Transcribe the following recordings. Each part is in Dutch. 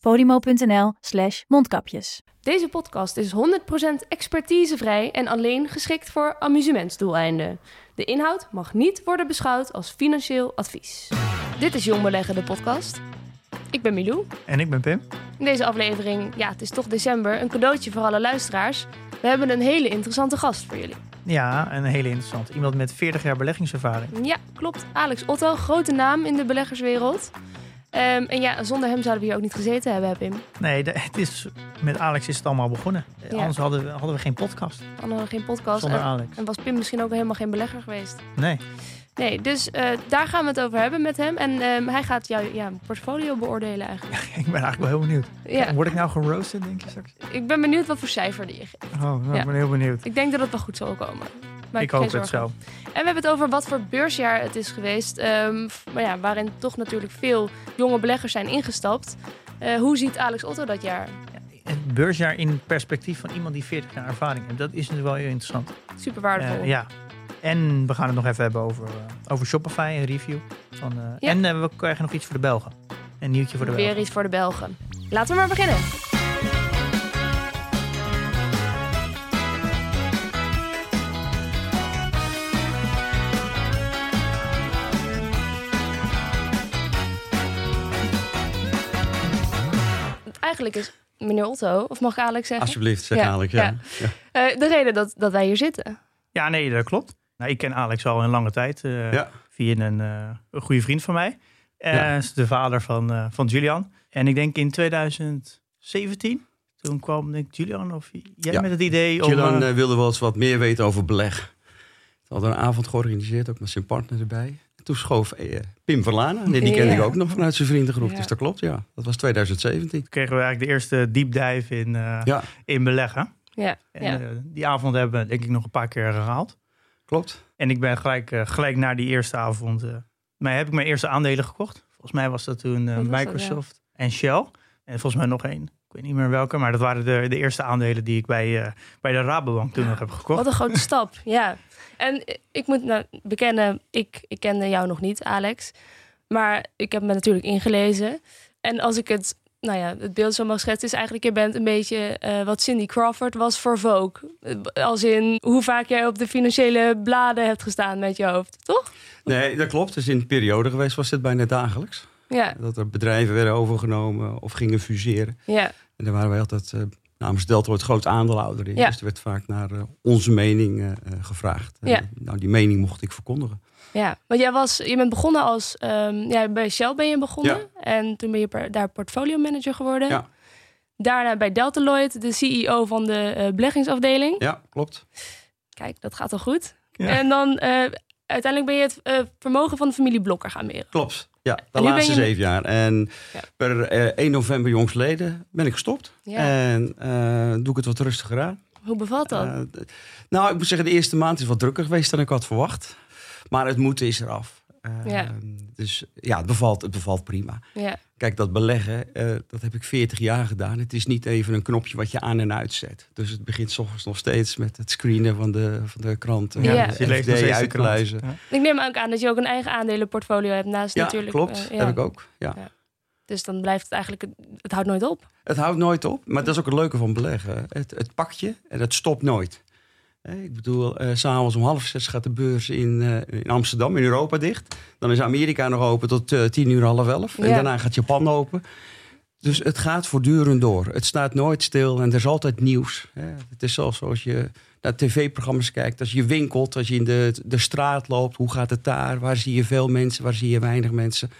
podimo.nl slash mondkapjes. Deze podcast is 100% expertisevrij en alleen geschikt voor amusementsdoeleinden. De inhoud mag niet worden beschouwd als financieel advies. Dit is Jong Beleggen, de podcast. Ik ben Milou. En ik ben Pim. In deze aflevering, ja, het is toch december, een cadeautje voor alle luisteraars. We hebben een hele interessante gast voor jullie. Ja, een hele interessant. Iemand met 40 jaar beleggingservaring. Ja, klopt. Alex Otto, grote naam in de beleggerswereld. Ehm, en ja, zonder hem zouden we hier ook niet gezeten hebben, Pim. Nee, de- het is, met Alex is het allemaal begonnen. Ja. Anders hadden we, hadden we geen podcast Dan hadden we geen podcast. zonder En, Alex. en was Pim misschien ook helemaal geen belegger geweest. Nee. Nee, dus eh, daar gaan we het over hebben met hem. En ehm, hij gaat jouw ja, portfolio beoordelen eigenlijk. Ik ben eigenlijk wel heel benieuwd. Ja, Word ik nou geroasted, denk je straks? ik ben benieuwd wat voor cijfer die je geeft. Oh, nou, Ja. ik ben heel benieuwd. Ik denk dat het wel goed zal komen. Ik hoop het zo. En we hebben het over wat voor beursjaar het is geweest. ehm, maar ja, waarin toch natuurlijk veel jonge beleggers zijn ingestapt. Eh, hoe ziet Alex Otto dat jaar? Het beursjaar in perspectief van iemand die 40 jaar ervaring heeft. Dat is natuurlijk wel heel interessant. Super waardevol. Eh, ja. En we gaan het nog even hebben over, eh, over Shopify, een review. Van, Ja. En we krijgen nog iets voor de Belgen. Een nieuwtje voor de Weer Belgen. iets voor de Belgen. Laten we maar beginnen. Eigenlijk is meneer Otto, of mag ik Alex zeggen? Alsjeblieft, zeg Ja, Alex. Ja. ja. Ja. Eh, de reden dat, dat wij hier zitten. Ja, nee, dat klopt. Nou, ik ken Alex al een lange tijd. eh, Ja. Via een, eh, een goede vriend van mij. Eh Ja. is de vader van, eh, van Julian. En ik denk in 2017, toen kwam denk ik Julian of jij Ja. met het idee om... Julian wilde wel eens wat meer weten over beleg. We hadden een avond georganiseerd, ook met zijn partner erbij. En toen schoof eh, Pim Verlana. Nee, die kende Ja. ik ook nog vanuit zijn vriendengroep. Ja. Dus dat klopt, ja. Dat was 2017. kregen we eigenlijk de eerste deep dive in, eh, Ja, in beleggen. Ja, En, ja. eh, die avond hebben we denk ik nog een paar keer herhaald. klopt. En ik ben gelijk, gelijk na die eerste avond... eh mij heb ik mijn eerste aandelen gekocht. Volgens mij was dat toen dat, Microsoft en Shell. En volgens mij nog één. Ik weet niet meer welke. Maar dat waren de, de eerste aandelen die ik bij, eh, bij de Rabobank toen nog heb gekocht. Wat een grote stap, ja. En ik moet nou bekennen, ik, ik kende jou nog niet, Alex. Maar ik heb me natuurlijk ingelezen. En als ik het, nou ja, het beeld zo mag schetsen, is eigenlijk, je bent een beetje eh, wat Cindy Crawford was voor Vogue. Als in hoe vaak jij op de financiële bladen hebt gestaan met je hoofd, toch? Nee, dat klopt. Dus in de periode geweest was dit bijna dagelijks. Ja, Dat er bedrijven werden overgenomen of gingen fuseren. ja, En daar waren wij altijd eh, namens Delta groot aandeelhouder in. Ja. Dus er werd vaak naar eh, onze mening eh, gevraagd. En, nou, die mening mocht ik verkondigen. ja. Want jij was, je bent begonnen als, ehm, ja, bij Shell ben je begonnen. Ja. En toen ben je per- daar portfolio manager geworden. Ja. Daarna bij Deltaloid, de CEO van de beleggingsafdeling. Ja, klopt. Kijk, dat gaat al goed. Ja. En dan uiteindelijk ben je het vermogen van de familie Blokker gaan meren. Klopt. Ja, de laatste je- zeven jaar. En Ja. per eh, 1 november jongstleden ben ik gestopt. Ja. En eh, doe ik het wat rustiger aan. Hoe bevalt dat? Eh, nou, ik moet zeggen, de eerste maand is wat drukker geweest dan ik had verwacht. Maar het moeten is eraf. Eh, Ja. Dus ja, het bevalt, het bevalt prima. ja, Kijk, dat beleggen, eh, dat heb ik 40 jaar gedaan. Het is niet even een knopje wat je aan en uitzet. Dus het begint 's ochtends nog steeds met het screenen van de, van de kranten. Ja. Ja, Dus je leest krant. Ja. ik neem ook aan dat je ook een eigen aandelenportfolio hebt naast Ja, natuurlijk. klopt. eh, ja. Heb ik ook. Ja. Dus dan blijft het eigenlijk, het houdt nooit op. Het houdt nooit op, maar dat is ook het leuke van beleggen. Het, het pakt je en het stopt nooit. Ik bedoel, eh, s'avonds om half zes gaat de beurs in, eh, in Amsterdam, in Europa dicht. Dan is Amerika nog open tot eh, tien uur, half elf. En Ja. daarna gaat Japan open. Dus het gaat voortdurend door. Het staat nooit stil en er is altijd nieuws. Hè. Het is zoals als je naar tv-programma's kijkt. Als je winkelt, als je in de, de straat loopt. Hoe gaat het daar? Waar zie je veel mensen? Waar zie je weinig mensen?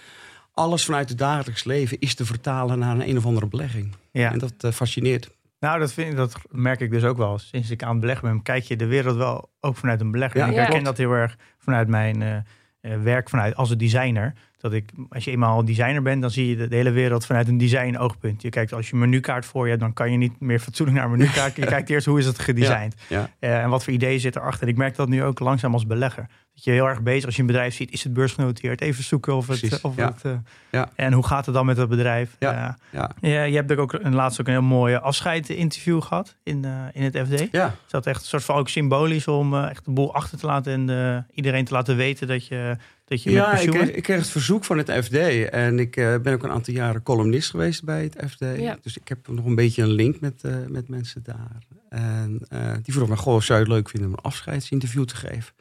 Alles vanuit het dagelijks leven is te vertalen naar een, een of andere belegging. Ja. En dat fascineert. Nou, dat, vind, ik- dat merk ik dus ook wel. Sinds ik aan het beleggen ben, kijk je de wereld wel ook vanuit een belegger. Ja, ik herken dat heel erg vanuit mijn, eh, eh, werk vanuit als een designer. Dat ik, als je eenmaal designer bent, dan zie je de, de hele wereld vanuit een design oogpunt. Je kijkt als je een menukaart voor je hebt, dan kan je niet meer fatsoenlijk naar een menukaart. Je kijkt eerst hoe is het gedesigned. Ja. Eh, en wat voor ideeën zit erachter. En ik merk dat nu ook langzaam als belegger. Dat je heel erg bezig als je een bedrijf ziet, is het beursgenoteerd? Even zoeken of het. Precies, Of ja. het eh, Ja. En hoe gaat het dan met het bedrijf? Ja. Ja. ja, je hebt ook een, laatst ook een heel mooi afscheidinterview gehad in, eh, in het FD. Ja. Het zat echt een soort van ook symbolisch om eh, echt de boel achter te laten en eh, iedereen te laten weten dat je, dat je met Ja, ik kreeg, ik kreeg het verzoek van het FD. En ik ben ook een aantal jaren columnist geweest bij het FD. Ja. Dus ik heb nog een beetje een link met, eh, met mensen daar. En eh, die vroeg me, goh, zou je het leuk vinden om een afscheidsinterview te geven?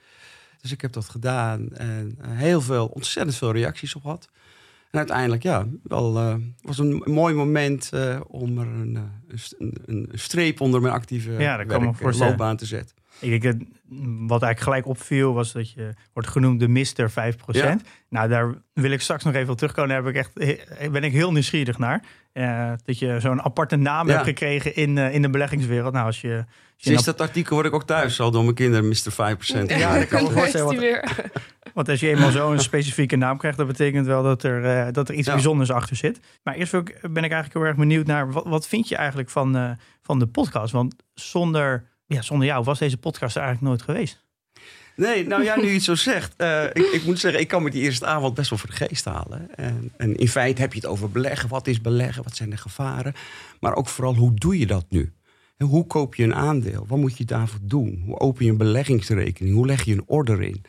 Dus ik heb dat gedaan en eh, heel veel, ontzettend veel reacties op had. En uiteindelijk, ja, wel, eh, was een mooi moment eh, om er een, een st- een, een streep onder mijn actieve Ja, dat kan me werk- loopbaan te zetten. Ik denk dat wat eigenlijk gelijk opviel was dat je wordt genoemd de Mister 5%. Nou, daar wil ik straks nog even op terugkomen. Daar heb ik echt, ben ik heel nieuwsgierig naar. Dat je zo'n aparte naam Ja. hebt gekregen in, in de beleggingswereld. Nou, als je Sinds dat artikel word ik ook thuis al door mijn kinderen Mr. 5%. Ja, dat kan me voorstellen, die weer. Want als je eenmaal zo'n specifieke naam krijgt, dat betekent wel dat er, eh, dat er iets Ja. bijzonders achter zit. Maar eerst wil ik- ben ik eigenlijk heel erg benieuwd naar wat, wat vind je eigenlijk van, eh, van de podcast? Want zonder, ja, zonder jou was deze podcast er eigenlijk nooit geweest. Nee, nou ja, nu je het zo zegt. eh, ik, ik moet zeggen, ik kan me die eerste avond best wel voor de geest halen. En, en in feite heb je het over beleggen. Wat is beleggen? Wat zijn de gevaren? Maar ook vooral, hoe doe je dat nu? Hoe koop je een aandeel? Wat moet je daarvoor doen? Hoe open je een beleggingsrekening? Hoe leg je een order in?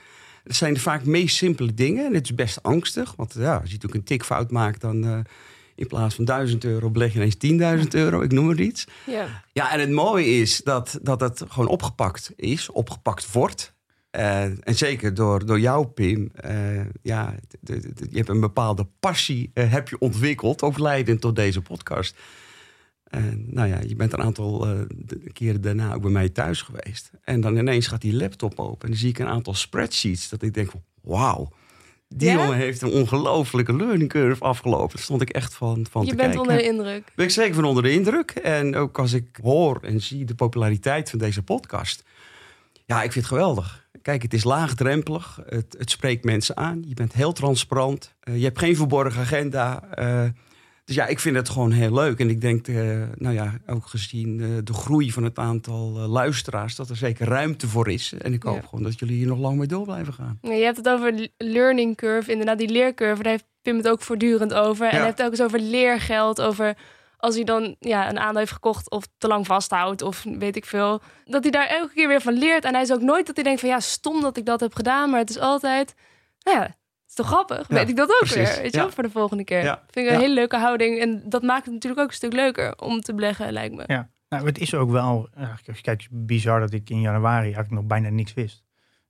Het zijn de vaak meest simpele dingen. En het is best angstig. Want ja, als je natuurlijk een tikfout maakt, dan eh, in plaats van 1000 euro beleg je ineens 10.000 euro. Ik noem maar iets. Ja. Ja, en het mooie is dat, dat het gewoon opgepakt is, opgepakt wordt. Eh, en zeker door, door jou, Pim. eh, ja, de- de- de- je hebt een bepaalde passie heb je ontwikkeld, ook leidend tot deze podcast. En nou ja, je bent een aantal eh, keren daarna ook bij mij thuis geweest. En dan ineens gaat die laptop open en dan zie ik een aantal spreadsheets. Dat ik denk van, wauw, die Ja? jongen heeft een ongelofelijke learning curve afgelopen. Daar stond ik echt van, van Je te bent kijken. onder de indruk. Ben ik zeker van onder de indruk. En ook als ik hoor en zie de populariteit van deze podcast. Ja, ik vind het geweldig. Kijk, het is laagdrempelig. Het, het spreekt mensen aan. Je bent heel transparant. Eh, je hebt geen verborgen agenda. Eh, dus ja, ik vind het gewoon heel leuk. En ik denk, eh, nou ja, ook gezien eh, de groei van het aantal eh, luisteraars, dat er zeker ruimte voor is. En ik hoop Ja. gewoon dat jullie hier nog lang mee door blijven gaan. Je hebt het over learning curve, inderdaad, die leercurve. Daar heeft Pim het ook voortdurend over. En hij heeft het ook eens over leergeld, over als hij dan ja, een aandeel heeft gekocht of te lang vasthoudt of weet ik veel. Dat hij daar elke keer weer van leert. En hij is ook nooit dat hij denkt van ja, stom dat ik dat heb gedaan. Maar het is altijd, nou ja, is toch grappig? Ja, weet ik dat ook precies. weer, weet je Ja. wel, voor de volgende keer. Ja. Vind ik een Ja. hele leuke houding. En dat maakt het natuurlijk ook een stuk leuker om te beleggen, lijkt me. Ja. Nou, het is ook wel, eigenlijk, als je kijkt, bizar dat ik in januari eigenlijk nog bijna niks wist.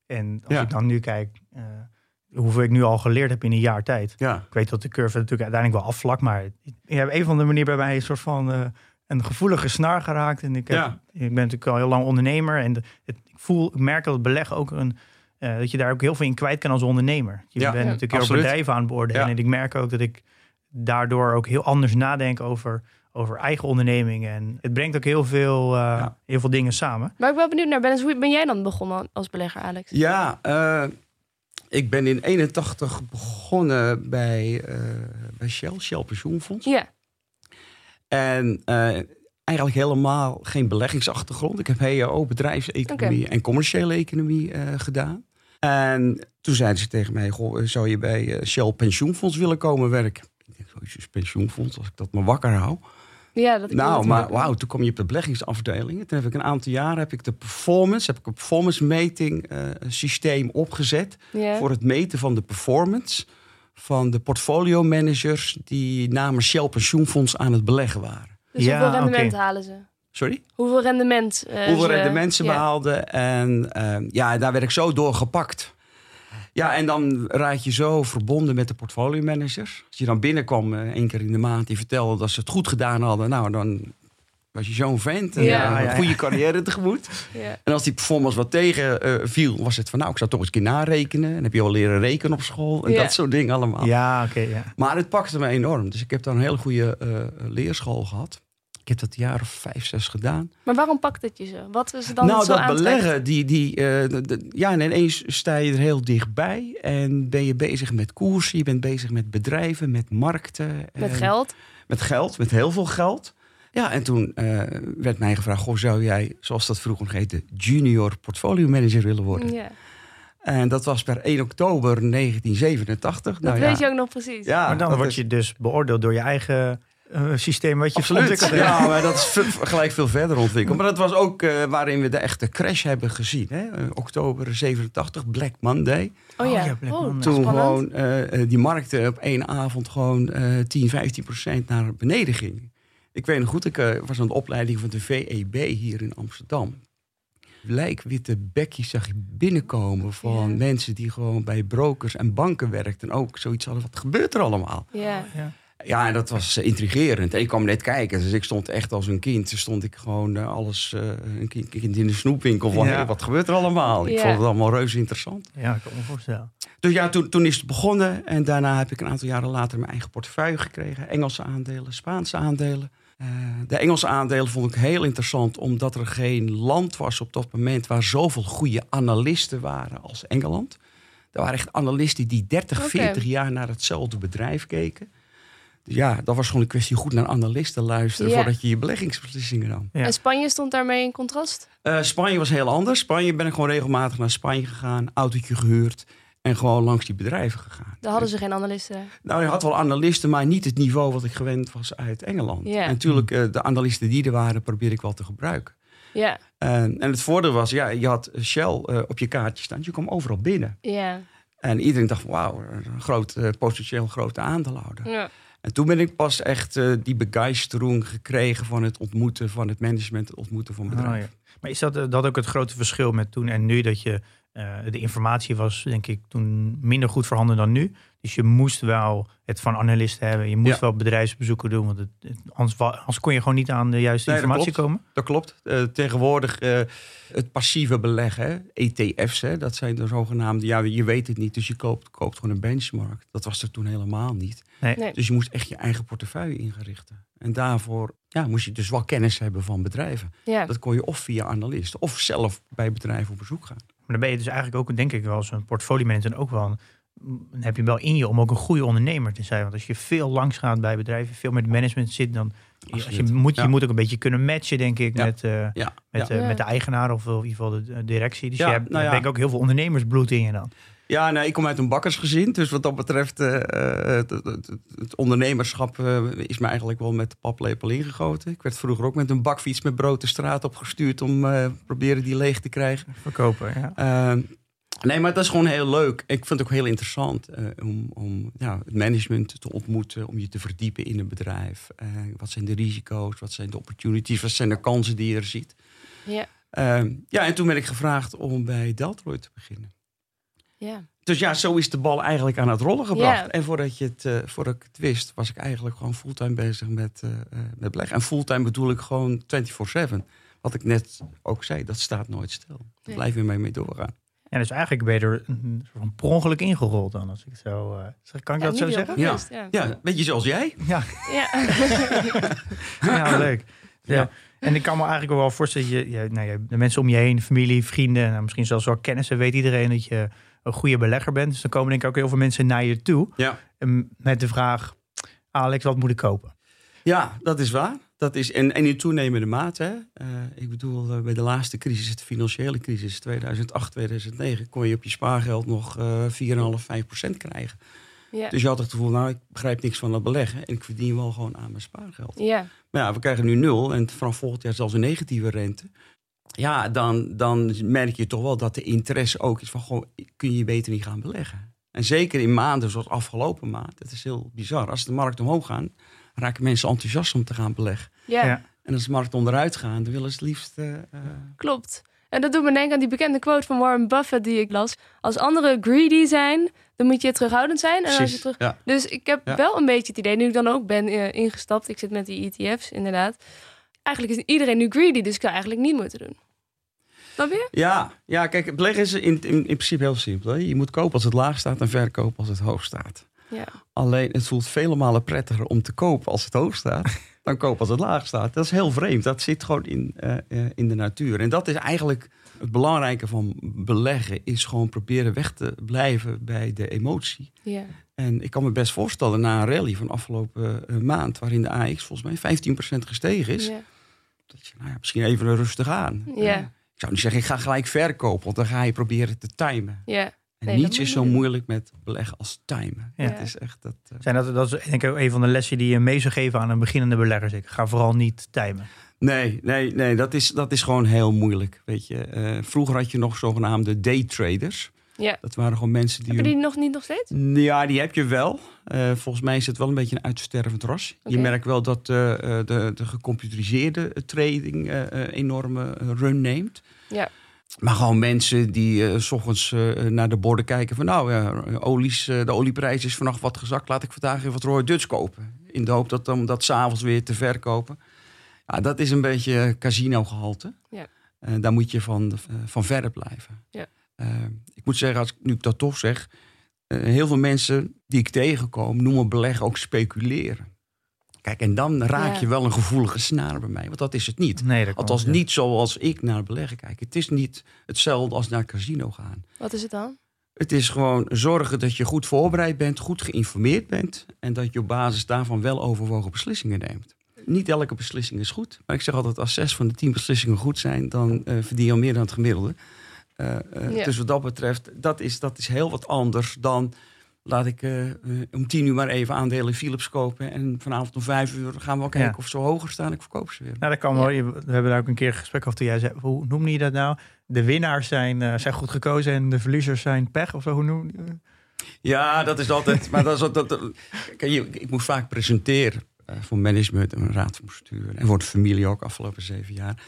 En als Ja. ik dan nu kijk, eh, hoeveel ik nu al geleerd heb in een jaar tijd. Ja, Ik weet dat de curve natuurlijk uiteindelijk wel afvlakt, maar ik heb een of andere manier bij mij een soort van eh, een gevoelige snaar geraakt. En ik, heb, Ja. ik ben natuurlijk al heel lang ondernemer en de- het, ik voel, ik merk dat het beleggen ook een, eh, dat je daar ook heel veel in kwijt kan als ondernemer. Je Ja, bent Ja, natuurlijk heel bedrijven aan het beoordelen Ja. en ik merk ook dat ik daardoor ook heel anders nadenk over, over eigen ondernemingen. En het brengt ook heel veel, eh, Ja. heel veel dingen samen. Maar ik ben wel benieuwd naar, Dennis, hoe ben jij dan begonnen als belegger, Alex? Ja, eh, ik ben in 81 begonnen bij, eh, bij Shell, Shell Pensioenfonds. Ja, En eh, eigenlijk helemaal geen beleggingsachtergrond. Ik heb HEO, bedrijfseconomie en commerciële economie eh, gedaan. En toen zeiden ze tegen mij, goh, zou je bij eh, Shell Pensioenfonds willen komen werken? Ik denk, oh, jezus, pensioenfonds, als ik dat maar wakker hou. ja dat Nou, maar wauw, toen kwam je op de beleggingsafdeling. Toen heb ik een aantal jaren heb ik de performance, heb ik een performance meting eh, systeem opgezet voor het meten van de performance van de portfolio managers die namens Shell Pensioenfonds aan het beleggen waren. Dus Ja, hoeveel rendement halen ze? Sorry? Hoeveel rendement? eh, Hoeveel ze- rendement ze ja. behaalden. En eh, ja, daar werd ik zo door gepakt. Ja, en dan raad je zo verbonden met de portfolio managers. Als je dan binnenkwam eh, één keer in de maand die vertelde dat ze het goed gedaan hadden. Nou, dan was je zo'n vent. En, Ja. Ja, een goede carrière tegemoet. Ja. En als die performance wat tegen eh, viel, was het van nou, ik zou toch eens een keer narekenen. En heb je al leren rekenen op school en Ja. dat soort dingen allemaal. Ja, oké. ja. Maar het pakte me enorm. Dus ik heb daar een hele goede eh, leerschool gehad. Ik heb dat een jaar of vijf, zes gedaan. Maar waarom pakt het je zo? Wat is er dan nou, zo dat aantrekt? beleggen, die, die, eh, de- ja, en ineens sta je er heel dichtbij. En ben je bezig met koersen, je bent bezig met bedrijven, met markten. Met en- geld? Met geld, met heel veel geld. Ja, en toen eh, werd mij gevraagd, goh, zou jij, zoals dat vroeger nog heette, junior portfolio manager willen worden? Ja. En dat was per 1 oktober 1987. Dat nou, weet ja. je ook nog precies. Ja, maar dan word is- je dus beoordeeld door je eigen eh, systeem wat je Absoluut. ontwikkeld hebt. Ja, maar dat is gelijk veel verder ontwikkeld. Maar dat was ook eh, waarin we de echte crash hebben gezien. Hè? Eh, oktober 87, Black Monday. Oh ja. Oh ja, Black Oh, Monday. Toen spannend. gewoon die markten op één avond gewoon eh 10, 15 procent naar beneden gingen. Ik weet nog goed, ik was aan de opleiding van de VEB hier in Amsterdam. Lijkwitte bekjes zag je binnenkomen van Ja. mensen die gewoon bij brokers en banken werkten. En ook zoiets hadden, wat gebeurt er allemaal? Ja. Ja. Ja, en dat was eh, intrigerend. En ik kwam net kijken, dus ik stond echt als een kind. Stond ik gewoon eh, alles, eh, een kind, kind in de snoepwinkel van, Ja. hey, wat gebeurt er allemaal? Ik Ja. vond het allemaal reuze interessant. ja, ik kan me voorstellen. Dus ja, toen, toen is het begonnen. En daarna heb ik een aantal jaren later mijn eigen portefeuille gekregen. Engelse aandelen, Spaanse aandelen. Eh, de Engelse aandelen vond ik heel interessant, omdat er geen land was op dat moment waar zoveel goede analisten waren als Engeland. Er waren echt analisten die 30, Oké. 40 jaar naar hetzelfde bedrijf keken. Dus ja, dat was gewoon een kwestie goed naar analisten luisteren Ja. voordat je je beleggingsbeslissingen nam. Ja. En Spanje stond daarmee in contrast? Eh, Spanje was heel anders. Spanje ben ik gewoon regelmatig naar Spanje gegaan, autootje gehuurd en gewoon langs die bedrijven gegaan. Daar hadden ze geen analisten. Nou, je had wel analisten, maar niet het niveau wat ik gewend was uit Engeland. Ja. En natuurlijk, eh, de analisten die er waren, probeer ik wel te gebruiken. Ja. En, en het voordeel was, ja, je had Shell eh, op je kaartje staan. Je kwam overal binnen. Ja. En iedereen dacht, wauw, een groot, potentieel grote aandeelhouder. ja. En toen ben ik pas echt eh, die begeistering gekregen van het ontmoeten van het management, het ontmoeten van bedrijven. Oh, ja. Maar is dat, eh, dat ook het grote verschil met toen en nu? Dat je eh, de informatie was, denk ik, toen minder goed voorhanden dan nu. Dus je moest wel het van analisten hebben. Je moest Ja. wel bedrijfsbezoeken doen. Want het, het- anders, kon je gewoon niet aan de juiste Nee, informatie komen. Dat klopt. Eh, tegenwoordig eh, het passieve beleggen, ETF's, hè, dat zijn de zogenaamde, ja, je weet het niet, dus je koopt, koopt gewoon een benchmark. Dat was er toen helemaal niet. Nee. Nee. Dus je moest echt je eigen portefeuille ingerichten. En daarvoor ja, moest je dus wel kennis hebben van bedrijven. Ja. Dat kon je of via analisten of zelf bij bedrijven op bezoek gaan. Maar dan ben je dus eigenlijk ook, denk ik, wel als een portfolio manager ook wel. een- Dan heb je wel in je om ook een goede ondernemer te zijn. Want als je veel langs gaat bij bedrijven, veel met management zit, dan als je moet, Ja. je moet ook een beetje kunnen matchen, denk ik, Ja. met, eh, Ja, met, ja. eh, Ja. met de eigenaar of in ieder geval de de directie. Dus Ja, je hebt nou ja. denk ik ook heel veel ondernemersbloed in je dan. Ja, nou, ik kom uit een bakkersgezin. Dus wat dat betreft, eh, eh, het, het- het- het ondernemerschap eh, is me eigenlijk wel met de paplepel ingegoten. Ik werd vroeger ook met een bakfiets met brood de straat opgestuurd om eh proberen die leeg te krijgen. Verkopen, ja. Nee, maar dat is gewoon heel leuk. Ik vind het ook heel interessant eh, om, om ja, het management te ontmoeten, om je te verdiepen in een bedrijf. Eh, wat zijn de risico's, wat zijn de opportunities, wat zijn de kansen die je er ziet. Ja. Ja, en toen ben ik gevraagd om bij Deltroy te beginnen. Ja. Dus ja, zo is de bal eigenlijk aan het rollen gebracht. Ja. En voordat, je het, eh, voordat ik het wist, was ik eigenlijk gewoon fulltime bezig met, eh eh, met beleggen. En fulltime bedoel ik gewoon 24-7. Wat ik net ook zei, dat staat nooit stil. Daar Nee. blijven we mee, mee doorgaan. En dus eigenlijk ben je er een soort van per ongeluk ingerold dan, als ik het zo eh, zeg. Kan ik Ja, dat zo zeggen? Ja. Ja. Ja, weet je zoals jij? Ja, Ja. ja leuk. Ja. Ja. En ik kan me eigenlijk ook wel voorstellen, je, je, nou, je, de mensen om je heen, familie, vrienden, nou, misschien zelfs wel kennissen, weet iedereen dat je een goede belegger bent. Dus dan komen denk ik ook heel veel mensen naar je toe Ja. em, met de vraag, Alex, wat moet ik kopen? Ja, dat is waar. Dat is, en, en in toenemende mate. Hè. Eh, ik bedoel, eh, bij de laatste crisis, de financiële crisis 2008, 2009, kon je op je spaargeld nog eh 4,5, 5 procent krijgen. Ja. Dus je had het gevoel, nou, ik begrijp niks van dat beleggen en ik verdien wel gewoon aan mijn spaargeld. ja. Maar ja, we krijgen nu nul en vanaf volgend jaar zelfs een negatieve rente. Ja, dan, dan merk je toch wel dat de interesse ook is van, gewoon, kun je beter niet gaan beleggen. En zeker in maanden zoals afgelopen maand, het is heel bizar. Als de markt omhoog gaan, raken mensen enthousiast om te gaan beleggen. Ja. Ja. En als de markt onderuit gaat, dan willen ze het liefst... eh, eh, Klopt. En dat doet me denken aan die bekende quote van Warren Buffett die ik las. Als anderen greedy zijn, dan moet je terughoudend zijn. En als je precies. terug... Ja. Dus ik heb Ja. wel een beetje het idee, nu ik dan ook ben eh, ingestapt, ik zit met die ETF's inderdaad. Eigenlijk is iedereen nu greedy, dus ik zou eigenlijk niet moeten doen. Snap je? Ja, ja, kijk, beleggen is in, in, in principe heel simpel. Hè. Je moet kopen als het laag staat en verkopen als het hoog staat. Ja. Alleen het voelt vele malen prettiger om te kopen als het hoog staat dan koop als het laag staat. Dat is heel vreemd. Dat zit gewoon in, eh, eh, in de natuur. En dat is eigenlijk het belangrijke van beleggen. Is gewoon proberen weg te blijven bij de emotie. Ja. En ik kan me best voorstellen na een rally van afgelopen eh, maand... waarin de AX volgens mij 15% gestegen is... Ja. Dat je nou ja, misschien even rustig aan. Ja. Eh, ik zou niet zeggen, ik ga gelijk verkopen. Want dan ga je proberen te timen. ja. En Nee, niets is zo moeilijk met beleggen als timen. Ja. Het is echt dat... eh, Zijn dat, dat is denk ik ook een van de lessen die je mee zou geven aan een beginnende belegger. Ik ga vooral niet timen. Nee, nee, nee dat, is, dat is gewoon heel moeilijk. Weet je. Eh, vroeger had je nog zogenaamde daytraders. Ja. Dat waren gewoon mensen die... Heb je die nog niet nog steeds? Ja, die heb je wel. Eh, volgens mij is het wel een beetje een uitstervend ras. Je merkt wel dat eh, eh, de, de gecomputeriseerde trading eh, enorme run neemt. Ja. Maar gewoon mensen die s ochtends naar de borden kijken van... nou, ja, olies, de olieprijs is vannacht wat gezakt. Laat ik vandaag even wat Roy Dutch kopen. In de hoop dat om dat s'avonds weer te verkopen. Ja, dat is een beetje casino gehalte. Ja. Daar moet je van, van verder blijven. Ja. Moet zeggen, als ik nu dat toch zeg... eh, heel veel mensen die ik tegenkom noemen beleggen ook speculeren. Kijk, en dan raak Ja. je wel een gevoelige snaar bij mij. Want dat is het niet. Nee, dat Althans, niet zoals ik naar beleggen kijk. Het is niet hetzelfde als naar het casino gaan. Wat is het dan? Het is gewoon zorgen dat je goed voorbereid bent, goed geïnformeerd bent. En dat je op basis daarvan wel overwogen beslissingen neemt. Niet elke beslissing is goed. Maar ik zeg altijd, als zes van de tien beslissingen goed zijn, dan eh, verdien je al meer dan het gemiddelde. Eh, eh, Ja. Dus wat dat betreft, dat is, dat is heel wat anders dan. Laat ik eh, om tien uur maar even aandelen in Philips kopen. En vanavond om vijf uur gaan we wel kijken Ja. of ze hoger staan. Ik verkoop ze weer. Nou, dat kan wel. We hebben daar ook een keer een gesprek over. Toen jij zei, hoe noemde je dat nou? De winnaars zijn, eh, zijn goed gekozen en de verliezers zijn pech of zo. Hoe noem je Ja, dat is altijd. maar dat is altijd. dat- Kijk, je- ik moet vaak presenteren voor management en een raad van bestuur. En voor de familie ook afgelopen zeven jaar.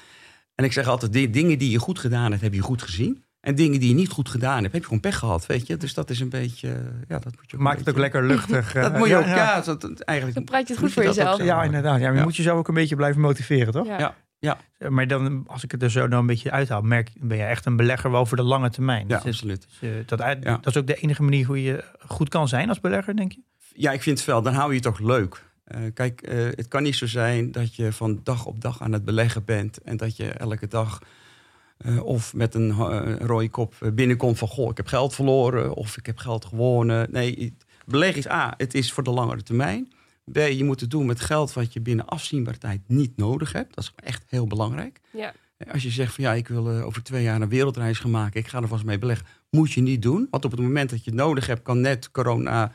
En ik zeg altijd: die dingen die je goed gedaan hebt, heb je goed gezien. En dingen die je niet goed gedaan hebt, heb je gewoon pech gehad, weet je. Dus dat is een beetje. Ja, dat moet je Maakt het ook lekker luchtig. Dat eh, moet je ook. ja, Ja, dat, dat- eigenlijk. Dan praat je het goed voor dat ook jezelf. Ja, inderdaad. Ja, maar je moet jezelf ook een beetje blijven motiveren, toch? Ja. Ja. Ja, Eh, Maar dan, als ik het er zo dan een beetje uithaal, merk ben je echt een belegger wel voor de lange termijn. ja Dus het- absoluut. dus, eh, dat, uit- Ja. dat is ook de enige manier hoe je goed kan zijn als belegger, denk je? Ja, ik vind het wel. Dan hou je het ook leuk. Eh, kijk, eh, het kan niet zo zijn dat je van dag op dag aan het beleggen bent. En dat je elke dag eh, of met een rode kop binnenkomt van... goh, ik heb geld verloren of ik heb geld gewonnen. Nee, beleggen is A, het is voor de langere termijn. B, je moet het doen met geld wat je binnen afzienbare tijd niet nodig hebt. Dat is echt heel belangrijk. Ja. Als je zegt van ja, ik wil over twee jaar een wereldreis gaan maken, ik ga er vast mee beleggen, moet je niet doen. Want op het moment dat je het nodig hebt, kan net corona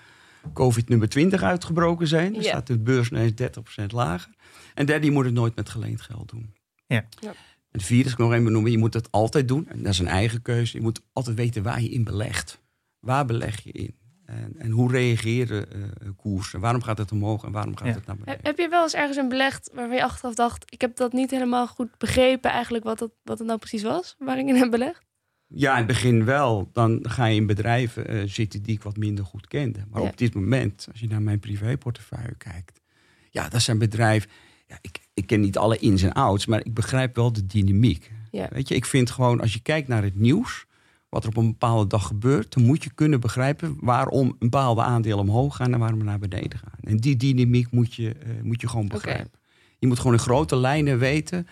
COVID nummer 20 uitgebroken zijn. Dan Ja. staat de beurs ineens 30% lager. En derde, je moet het nooit met geleend geld doen. Ja. Ja. En het vierde ik nog even benoemen, je moet het altijd doen. En dat is een eigen keuze. Je moet altijd weten waar je in belegt. Waar beleg je in? En, en hoe reageren eh, koersen? Waarom gaat het omhoog en waarom gaat Ja. het naar beneden? Heb, je wel eens ergens in belegd waarvan je achteraf dacht... ik heb dat niet helemaal goed begrepen eigenlijk wat het, wat het nou precies was? Waar ik in heb belegd? Ja, in het begin wel. Dan ga je in bedrijven eh, zitten die ik wat minder goed kende. Maar Ja. op dit moment, als je naar mijn privéportefeuille kijkt... Ja, dat zijn bedrijven... Ja, ik, ik ken niet alle ins en outs, maar ik begrijp wel de dynamiek. Ja. Weet je, ik vind gewoon, als je kijkt naar het nieuws... wat er op een bepaalde dag gebeurt... dan moet je kunnen begrijpen waarom bepaalde aandelen omhoog gaan... en waarom naar beneden gaan. En die dynamiek moet je, eh, moet je gewoon begrijpen. Je moet gewoon in grote lijnen weten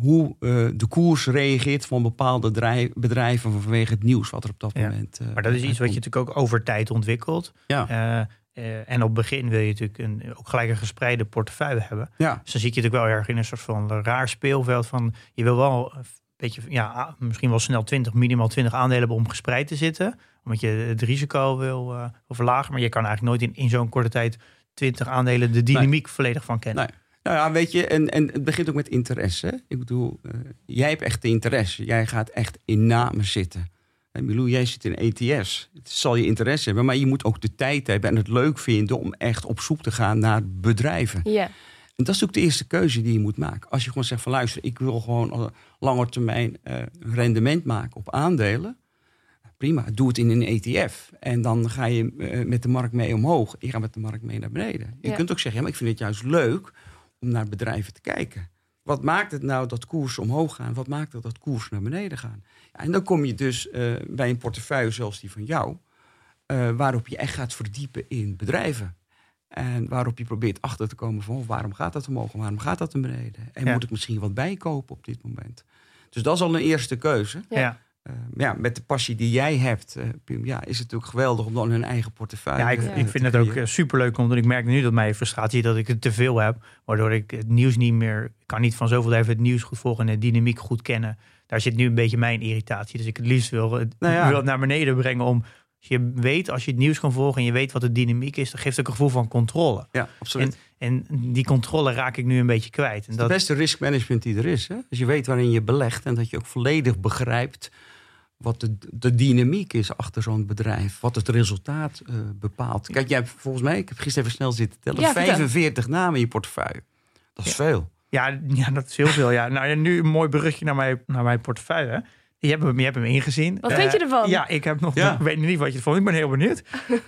hoe eh, de koers reageert van bepaalde bedrijven vanwege het nieuws wat er op dat Ja. moment. eh, Maar dat is iets wat je natuurlijk ook over tijd ontwikkelt. Ja. Eh, en op het begin wil je natuurlijk een, ook gelijk een gespreide portefeuille hebben. Ja, Dus dan zit je natuurlijk wel erg in een soort van raar speelveld van je wil wel een beetje, ja, misschien wel snel 20, minimaal 20 aandelen hebben om gespreid te zitten. Omdat je het risico wil, wil verlagen. Maar je kan eigenlijk nooit in, in zo'n korte tijd 20 aandelen de dynamiek volledig van kennen. Nee. Nou ja, weet je, en, en het begint ook met interesse. Ik bedoel, eh, jij hebt echt de interesse. Jij gaat echt in namen zitten. En Milou, jij zit in ETS. Het zal je interesse hebben, maar je moet ook de tijd hebben en het leuk vinden om echt op zoek te gaan naar bedrijven. Ja. En dat is ook de eerste keuze die je moet maken. Als je gewoon zegt van luister, ik wil gewoon op lange termijn eh, rendement maken op aandelen. Prima, doe het in een ETF. En dan ga je eh, met de markt mee omhoog. Je gaat met de markt mee naar beneden. Je kunt ook zeggen, ja, maar ik vind het juist leuk om naar bedrijven te kijken. Wat maakt het nou dat koersen omhoog gaan? Wat maakt het dat koersen naar beneden gaan? Ja, en dan kom je dus eh, bij een portefeuille zoals die van jou... eh, waarop je echt gaat verdiepen in bedrijven. En waarop je probeert achter te komen van oh, waarom gaat dat omhoog waarom gaat dat naar beneden? En Ja. moet ik misschien wat bijkopen op dit moment? Dus dat is al een eerste keuze. Ja. Ja. Eh, ja, met de passie die jij hebt, eh, Pim, ja, is het natuurlijk geweldig om dan hun eigen portefeuille Ja, ik, ik vind het ook eh, superleuk, omdat ik merk nu dat mijn frustratie is dat ik het te veel heb. Waardoor ik het nieuws niet meer, ik kan niet van zoveel even het nieuws goed volgen en de dynamiek goed kennen. Daar zit nu een beetje mijn irritatie. Dus ik het liefst wil, het- Nou ja. wil het naar beneden brengen om, je weet, als je het nieuws kan volgen en je weet wat de dynamiek is, dan geeft het ook een gevoel van controle. Ja, absoluut. En die controle raak ik nu een beetje kwijt. En Het dat, beste risk management die er is. Hè? Als je weet waarin je belegt en dat je ook volledig begrijpt wat de, de dynamiek is achter zo'n bedrijf. Wat het resultaat eh, bepaalt. Kijk, jij hebt volgens mij, ik heb gisteren even snel zitten tellen, Ja, vertel. 45 namen in je portefeuille. Dat is veel. ja, ja, dat is heel veel. Ja. Nou, ja, nu een mooi brugje naar mijn, naar mijn portefeuille. Je hebt hem, je hebt hem ingezien. Wat Eh, vind je ervan? Ja, ik heb nog. Ja. Ik weet niet wat je ervan. Ik ben heel benieuwd.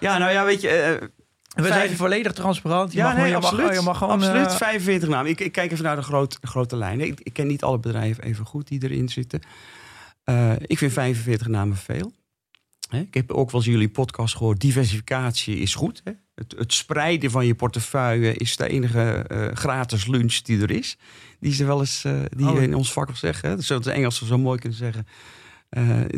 Ja, nou ja, weet je... eh, We Vijf- zijn volledig transparant. Je ja, mag, gewoon- nee, je mag, absoluut. je mag gewoon. absoluut. eh, 45 namen. Ik, ik kijk even naar de, groot, grote lijnen. Ik, ik ken niet alle bedrijven even goed die erin zitten. Eh, ik vind 45 namen veel. Ik heb ook wel eens jullie podcast gehoord. Diversificatie is goed. Het, het spreiden van je portefeuille is de enige eh, gratis lunch die er is. Die ze wel eens, eh, die Oh. in ons vak wel zeggen. Zoals de Engelsen zo mooi kunnen zeggen.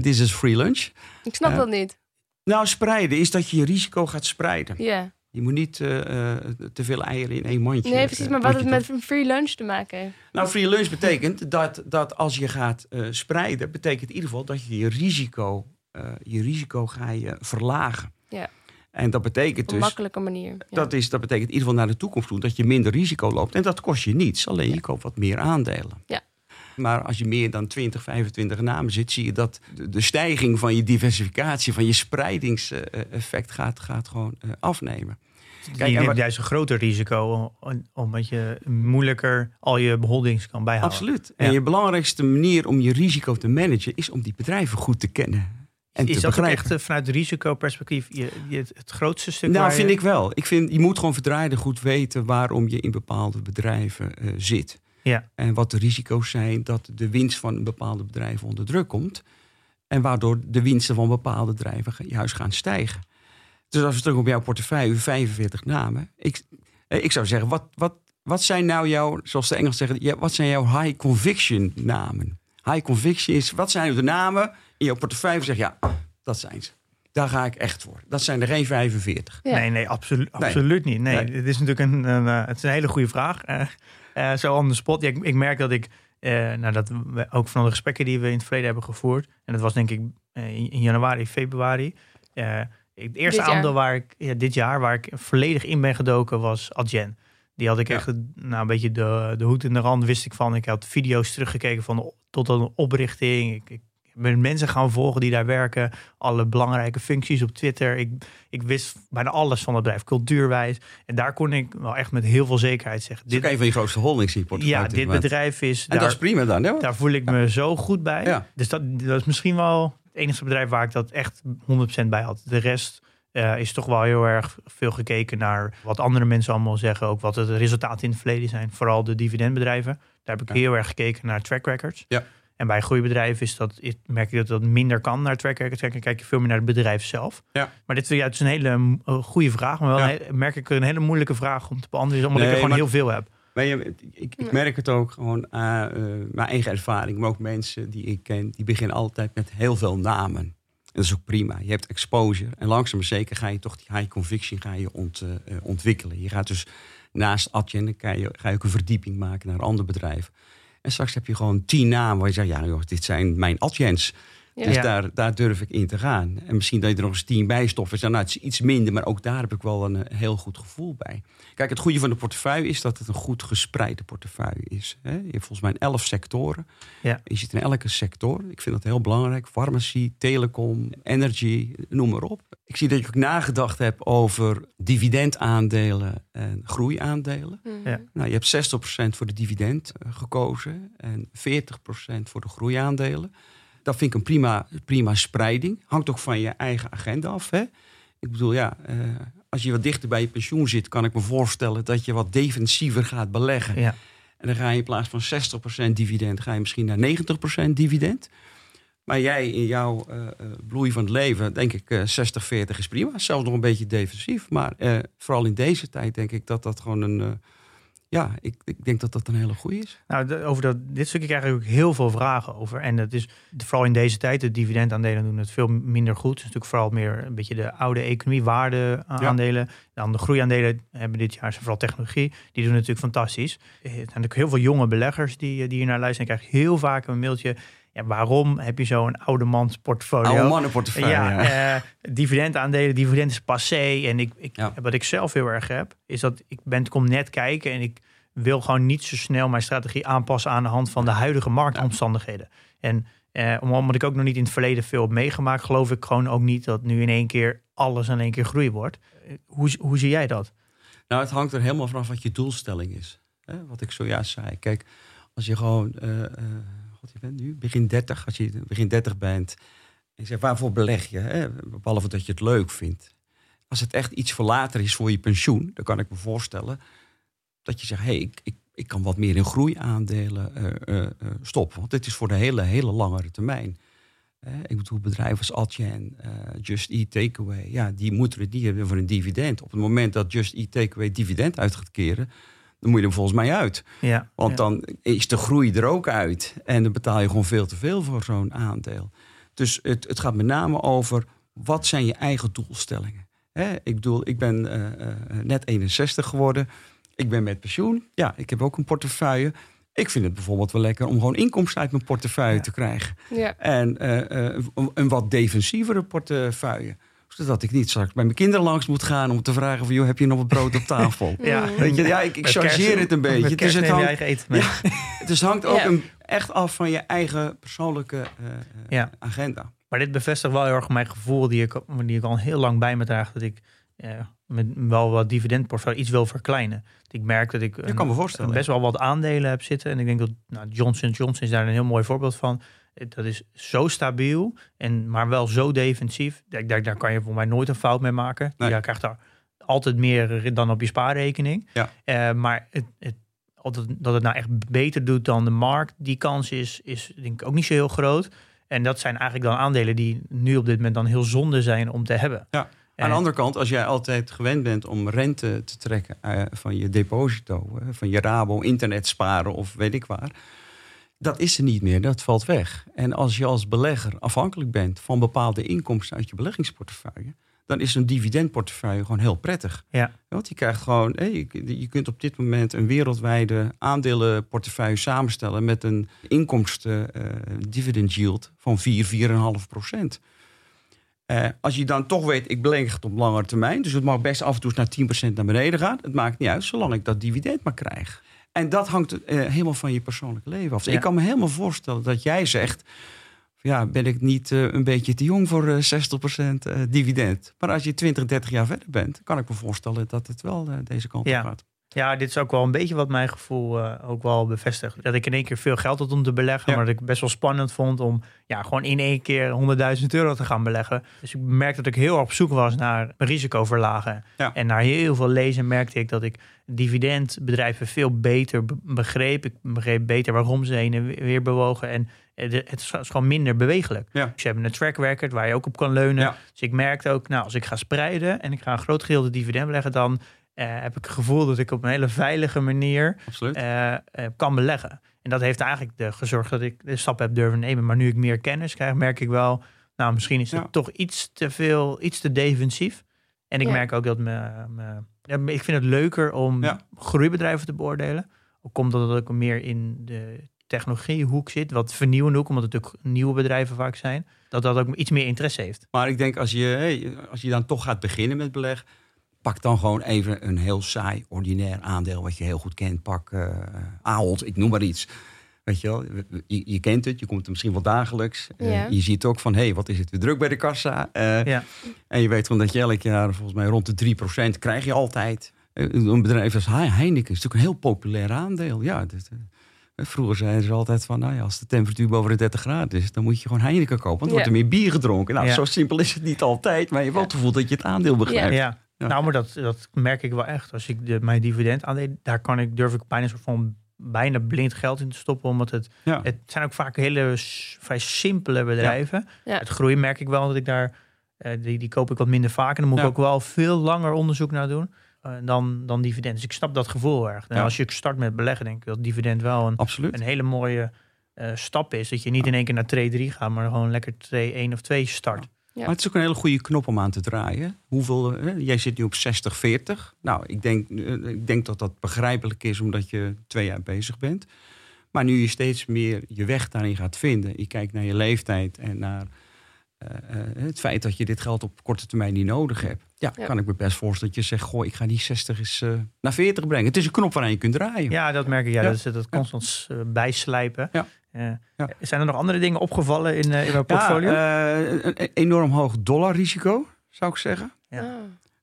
This is free lunch. Ik snap dat niet. Nou, spreiden is dat je je risico gaat spreiden. Ja. Je moet niet eh, eh, te veel eieren in één mandje. Nee, precies. eh, Maar wat het met een free lunch te maken heeft. nou, free lunch betekent dat, dat als je gaat eh, spreiden, betekent in ieder geval dat je je risico, eh, je risico ga je verlagen. Ja. En dat betekent Op een dus, makkelijke manier. Ja. dat, is, dat betekent in ieder geval naar de toekomst toe, dat je minder risico loopt. En dat kost je niets, alleen je koopt wat meer aandelen. Ja. Maar als je meer dan 20, 25 namen zit, zie je dat de, de stijging van je diversificatie, van je spreidingseffect gaat, gaat gewoon eh, afnemen. Kijk, je neemt juist een groter risico, om- omdat je moeilijker al je beholdings kan bijhouden. Absoluut. Ja. En je belangrijkste manier om je risico te managen is om die bedrijven goed te kennen. En is te dat echt eh, vanuit risicoperspectief je, je, het, grootste stuk? Nou, vind je- ik wel. Ik vind, je moet gewoon verdraaide goed weten waarom je in bepaalde bedrijven eh, zit. Ja. En wat de risico's zijn dat de winst van een bepaalde bedrijf onder druk komt. En waardoor de winsten van bepaalde bedrijven juist gaan stijgen. Dus als we terug op jouw portefeuille, 45 namen. Ik, eh, ik zou zeggen, wat, wat, wat zijn nou jouw, zoals de Engelsen zeggen, wat zijn jouw high conviction namen? High conviction is, wat zijn de namen in jouw portefeuille? Zeg ja, dat zijn ze. Daar ga ik echt voor. Dat zijn er geen 45. Ja. Nee, nee, absoluut, Nee. absoluut niet. Nee, Nee. het is natuurlijk een, een, eh, het is een hele goede vraag. Eh, eh, zo on the spot. Ja, ik, ik merk dat ik, eh, nou, dat we, ook van de gesprekken die we in het verleden hebben gevoerd, en dat was denk ik eh, in, in januari, februari. eh, het eerste aandeel waar ik, ja, dit jaar, waar ik volledig in ben gedoken, was Adyen. Die had ik Ja. echt nou, een beetje de, de hoed in de rand, wist ik van. Ik had video's teruggekeken van de, tot een oprichting. Ik, ik ben mensen gaan volgen die daar werken. Alle belangrijke functies op Twitter. Ik, ik wist bijna alles van het bedrijf, cultuurwijs. En daar kon ik wel echt met heel veel zekerheid zeggen. Dit is een van je grootste holdings je portefeuille. ja, dit moment. bedrijf is... En dat is prima dan, hè? Daar voel ik me zo goed bij. Ja. Dus dat, dat is misschien wel het enige bedrijf waar ik dat echt 100% bij had. De rest eh, is toch wel heel erg veel gekeken naar wat andere mensen allemaal zeggen. Ook wat de resultaten in het verleden zijn. Vooral de dividendbedrijven. Daar heb ik Ja. heel erg gekeken naar track records. Ja. En bij groeibedrijven is dat, is- merk ik dat dat minder kan naar track records. kijken. Dan kijk je veel meer naar het bedrijf zelf. Ja. Maar dit ja, het is een hele mm, eh, goede vraag. Maar wel Ja. een merk ik een hele moeilijke vraag om te beantwoorden. Omdat Nee, ik er gewoon maar- heel veel heb. Maar je, ik, ik merk het ook gewoon aan eh, mijn eigen ervaring, maar ook mensen die ik ken, die beginnen altijd met heel veel namen. En dat is ook prima. Je hebt exposure en langzaam maar zeker ga je toch die high conviction ga je ont, eh, ontwikkelen. Je gaat dus naast Adyen, dan ga je, ga je ook een verdieping maken naar andere bedrijven. En straks heb je gewoon tien namen waar je zegt, ja joh, dit zijn mijn Adjens. Ja. Dus daar, daar durf ik in te gaan. En misschien dat je er nog eens tien bij stopt. en zegt, Nou, het is iets minder, maar ook daar heb ik wel een eh, heel goed gevoel bij. Kijk, het goede van de portefeuille is dat het een goed gespreide portefeuille is. Hè? Je hebt volgens mij elf sectoren. Ja. Je zit in elke sector. Ik vind dat heel belangrijk. Farmacie, telecom, energy, noem maar op. Ik zie dat je ook nagedacht hebt over dividendaandelen en groeiaandelen. Mhm. Ja. Nou, je hebt 60% voor de dividend eh, gekozen en 40% voor de groeiaandelen. Dat vind ik een prima, prima spreiding. Hangt ook van je eigen agenda af. Hè? Ik bedoel, ja, eh, als je wat dichter bij je pensioen zit, kan ik me voorstellen dat je wat defensiever gaat beleggen. Ja. En dan ga je in plaats van 60% dividend, ga je misschien naar 90% dividend. Maar jij in jouw uh, bloei van het leven, denk ik, uh, 60, 40 is prima. Zelfs nog een beetje defensief. Maar vooral in deze tijd denk ik dat dat gewoon een ja, ik, ik denk dat dat een hele goede is. Nou, over dat, dit stukje krijg ik ook heel veel vragen over. En dat is vooral in deze tijd, de dividendaandelen doen het veel minder goed. Het is natuurlijk vooral meer een beetje de oude economie, waardeaandelen. Ja. Dan de groeiaandelen hebben dit jaar vooral technologie. Die doen natuurlijk fantastisch. Er zijn natuurlijk heel veel jonge beleggers die, die hier naar luisteren. Ik krijg heel vaak een mailtje. Ja, waarom heb je zo'n oude mans portfolio? Oude mannenportfolio. Ja, ja. Uh, dividendaandelen, dividend is passé. En ik, ik, ja. wat ik zelf heel erg heb, is dat ik ben, kom net kijken en ik wil gewoon niet zo snel mijn strategie aanpassen aan de hand van de huidige marktomstandigheden. En eh, omdat ik ook nog niet in het verleden veel heb meegemaakt, geloof ik gewoon ook niet dat nu in één keer alles in één keer groei wordt. Eh, hoe, hoe zie jij dat? Nou, het hangt er helemaal vanaf wat je doelstelling is. Hè? Wat ik zojuist zei. Kijk, als je gewoon, uh, uh, God, je bent nu begin 30, als je begin 30 bent, en je zegt waarvoor beleg je? Hè? Behalve dat je het leuk vindt. Als het echt iets voor later is voor je pensioen, dan kan ik me voorstellen dat je zegt, hey, ik, ik, ik kan wat meer in groeiaandelen uh, uh, stoppen. Want dit is voor de hele, hele langere termijn. ik bedoel, bedrijven als Adyen, Just Eat Takeaway, ja, die moeten die hebben voor een dividend. Op het moment dat Just Eat Takeaway dividend uit gaat keren, dan moet je er volgens mij uit. Ja, Want dan is de groei er ook uit. En dan betaal je gewoon veel te veel voor zo'n aandeel. Dus het, het gaat met name over wat zijn je eigen doelstellingen. Hè? Ik bedoel, ik ben net 61 geworden. Ik ben met pensioen. Ja, ik heb ook een portefeuille. Ik vind het bijvoorbeeld wel lekker om gewoon inkomsten uit mijn portefeuille te krijgen. Ja. En uh, een wat defensievere portefeuille zodat ik niet straks bij mijn kinderen langs moet gaan om te vragen van, joh, heb je nog wat brood op tafel? ja, Weet je, ja ik, ik chargeer het een beetje. Dus het hangt, eigen eten mee. dus hangt ook een, echt af van je eigen persoonlijke uh, agenda. Maar dit bevestigt wel heel erg mijn gevoel die ik, die ik al heel lang bij me draag. Dat ik met wel wat dividendportfolio iets wil verkleinen. Ik merk dat ik een, kan me voorstellen, best wel wat aandelen heb zitten. En ik denk dat nou, Johnson Johnson is daar een heel mooi voorbeeld van. Dat is zo stabiel, en, maar wel zo defensief. Daar, daar kan je voor mij nooit een fout mee maken. Nee. Je krijgt daar altijd meer dan op je spaarrekening. Ja. Uh, maar het, het, dat het nou echt beter doet dan de markt, die kans is, is denk ik ook niet zo heel groot. En dat zijn eigenlijk dan aandelen die nu op dit moment dan heel zonde zijn om te hebben. Ja. Aan de andere kant, als jij altijd gewend bent om rente te trekken uh, van je deposito, uh, van je Rabo, internet sparen of weet ik waar, dat is er niet meer, dat valt weg. En als je als belegger afhankelijk bent van bepaalde inkomsten uit je beleggingsportefeuille, dan is een dividendportefeuille gewoon heel prettig. Ja. Want je krijgt gewoon, je, je kunt op dit moment een wereldwijde aandelenportefeuille samenstellen met een inkomsten uh, dividend yield van 4, 4,5 procent. Uh, als je dan toch weet, ik beleg het op langere termijn. Dus het mag best af en toe naar 10% naar beneden gaan. Het maakt niet uit, zolang ik dat dividend maar krijg. En dat hangt uh, helemaal van je persoonlijke leven af. Dus ik kan me helemaal voorstellen dat jij zegt... Ja, ben ik niet uh, een beetje te jong voor 60% dividend? Maar als je 20, 30 jaar verder bent... kan ik me voorstellen dat het wel deze kant op gaat. Ja, dit is ook wel een beetje wat mijn gevoel ook wel bevestigt. Dat ik in één keer veel geld had om te beleggen. Maar dat ik best wel spannend vond om ja, gewoon in één keer 100.000 euro te gaan beleggen. Dus ik merkte dat ik heel erg op zoek was naar risicoverlagen. En naar heel veel lezen merkte ik dat ik dividendbedrijven veel beter begreep. Ik begreep beter waarom ze heen en weer bewogen. En het is gewoon minder bewegelijk. Ja. Dus je hebt een track record waar je ook op kan leunen. Dus ik merkte ook, nou, als ik ga spreiden en ik ga een groot gedeelte dividend beleggen, dan uh, heb ik het gevoel dat ik op een hele veilige manier uh, kan beleggen. En dat heeft eigenlijk de, gezorgd dat ik de stap heb durven nemen. Maar nu ik meer kennis krijg, merk ik wel, nou misschien is het toch iets te veel, iets te defensief. En ik merk ook dat me, me ja, ik vind het leuker om groeibedrijven te beoordelen. Ook omdat het ook meer in de technologiehoek zit, wat vernieuwende hoek, omdat het natuurlijk nieuwe bedrijven vaak zijn, dat dat ook iets meer interesse heeft. Maar ik denk als je, als je dan toch gaat beginnen met beleg, pak dan gewoon even een heel saai, ordinair aandeel wat je heel goed kent. Pak uh, Ahold, ik noem maar iets. Weet je wel, je, je, kent het, je komt er misschien wel dagelijks. Uh, je ziet ook van, hé, hey, wat is het weer druk bij de kassa. Uh, ja. En je weet gewoon dat je elk jaar volgens mij rond de 3% krijg je altijd. een bedrijf als Heineken is natuurlijk een heel populair aandeel. Ja, dat, Vroeger zeiden ze altijd van, nou ja, als de temperatuur boven de 30 graden is, dan moet je gewoon Heineken kopen, want dan wordt er meer bier gedronken. Nou, zo simpel is het niet altijd, maar je hebt wel het gevoel dat je het aandeel begrijpt. Ja. Nou, maar dat, dat merk ik wel echt. Als ik de, mijn dividend aandeel, daar kan ik, durf ik bijna een soort van bijna blind geld in te stoppen. Omdat het, Ja. het zijn ook vaak hele vrij simpele bedrijven. Ja. Het groeien merk ik wel, dat ik daar, eh, die, die koop ik wat minder vaak. En dan moet Ja. ik ook wel veel langer onderzoek naar doen eh, dan, dan dividend. Dus ik snap dat gevoel erg. En Ja. als je start met beleggen, denk ik dat dividend wel een, Absoluut. een hele mooie eh, stap is. Dat je niet in één keer naar trade 3 gaat, maar gewoon lekker trade 1 of 2 start. Ja. Maar het is ook een hele goede knop om aan te draaien. Hoeveel, hè, jij zit nu op 60, 40. Nou, ik denk, eh, ik denk dat dat begrijpelijk is omdat je twee jaar bezig bent. Maar nu je steeds meer je weg daarin gaat vinden. Je kijkt naar je leeftijd en naar eh, eh, het feit dat je dit geld op korte termijn niet nodig hebt. Ja, Ja. kan ik me best voorstellen dat je zegt: Goh, ik ga die 60 eens eh, naar 40 brengen. Het is een knop waaraan je kunt draaien. Ja, dat merk ik. Ja, Ja. dat is dat constant eh, bijslijpen. Ja. Eh, Ja. Zijn er nog andere dingen opgevallen in, eh, in mijn portfolio? Ja, eh, een, enorm hoog dollarrisico, zou ik zeggen. Ja. Ah.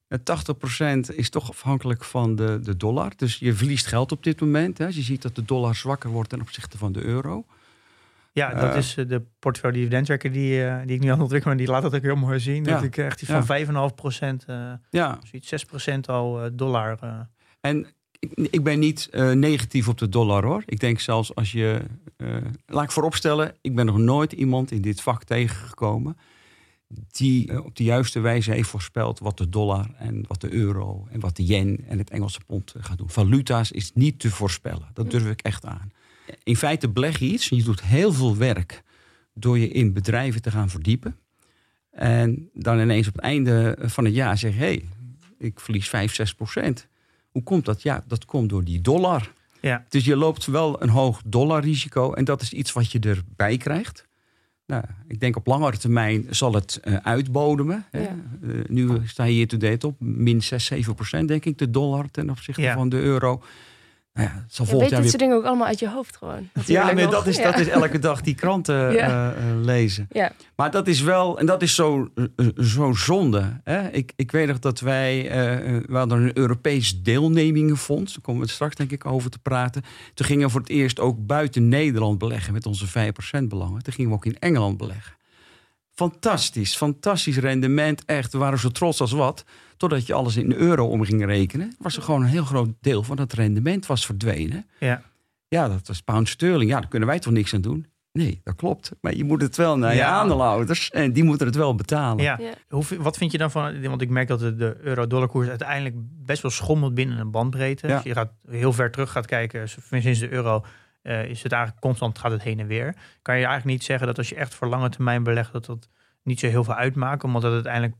Eh, 80% is toch afhankelijk van de, de dollar. Dus je verliest geld op dit moment. Hè. Je ziet dat de dollar zwakker wordt ten opzichte van de euro. Ja, dat is de portfolio dividendtracker die, eh, die ik nu aan het ontwikkelen ben. Die laat dat ook heel mooi zien. Ja. Dat ik echt die Ja. van 5,5 procent, eh Ja, zoiets 6 procent al dollar. eh. en ik, ben niet eh, negatief op de dollar hoor. Ik denk zelfs als je... eh, laat ik vooropstellen, ik ben nog nooit iemand in dit vak tegengekomen... die eh, op de juiste wijze heeft voorspeld wat de dollar en wat de euro... en wat de yen en het Engelse pond gaat doen. Valuta's is niet te voorspellen. Dat durf ik echt aan. In feite beleg je iets je doet heel veel werk... door je in bedrijven te gaan verdiepen. En dan ineens op het einde van het jaar zeg je... Hey, ik verlies 5, 6 procent. Hoe komt dat? Ja, dat komt door die dollar. Ja. Dus je loopt wel een hoog dollarrisico. En dat is iets wat je erbij krijgt. Nou, ik denk op langere termijn zal het eh, uitbodemen. Hè. Ja. Eh, nu sta je hier to date op min 6, 7 procent, denk ik, de dollar ten opzichte Ja. van de euro. Nou ja, het zal Je weet jaar dit weer soort dingen ook allemaal uit je hoofd gewoon. ja, nee, nog. dat, is, Ja. dat is elke dag die kranten Ja. eh, eh, lezen. Ja. Maar dat is wel, en dat is zo, eh, zo zonde. Hè? Ik, ik weet nog dat wij, we hadden een Europees deelnemingenfonds. Daar komen we straks denk ik over te praten. Toen gingen we voor het eerst ook buiten Nederland beleggen met onze 5% belangen. Toen gingen we ook in Engeland beleggen. Fantastisch, fantastisch rendement. Echt, we waren zo trots als wat. Totdat je alles in euro om ging rekenen. Was er gewoon een heel groot deel van het rendement was verdwenen. Ja. Ja, dat was pound sterling. Ja, daar kunnen wij toch niks aan doen? Nee, dat klopt. Maar je moet het wel naar je Ja. aandeelhouders. En die moeten het wel betalen. Ja. Ja. Hoe, vi- wat vind je dan van, want ik merk dat de, de euro-dollar-koers uiteindelijk best wel schommelt binnen een bandbreedte. Ja. Als je gaat heel ver terug gaat kijken, sinds de euro, eh, is het eigenlijk constant gaat het heen en weer. Kan je eigenlijk niet zeggen dat als je echt voor lange termijn belegt, dat dat niet zo heel veel uitmaakt, omdat het uiteindelijk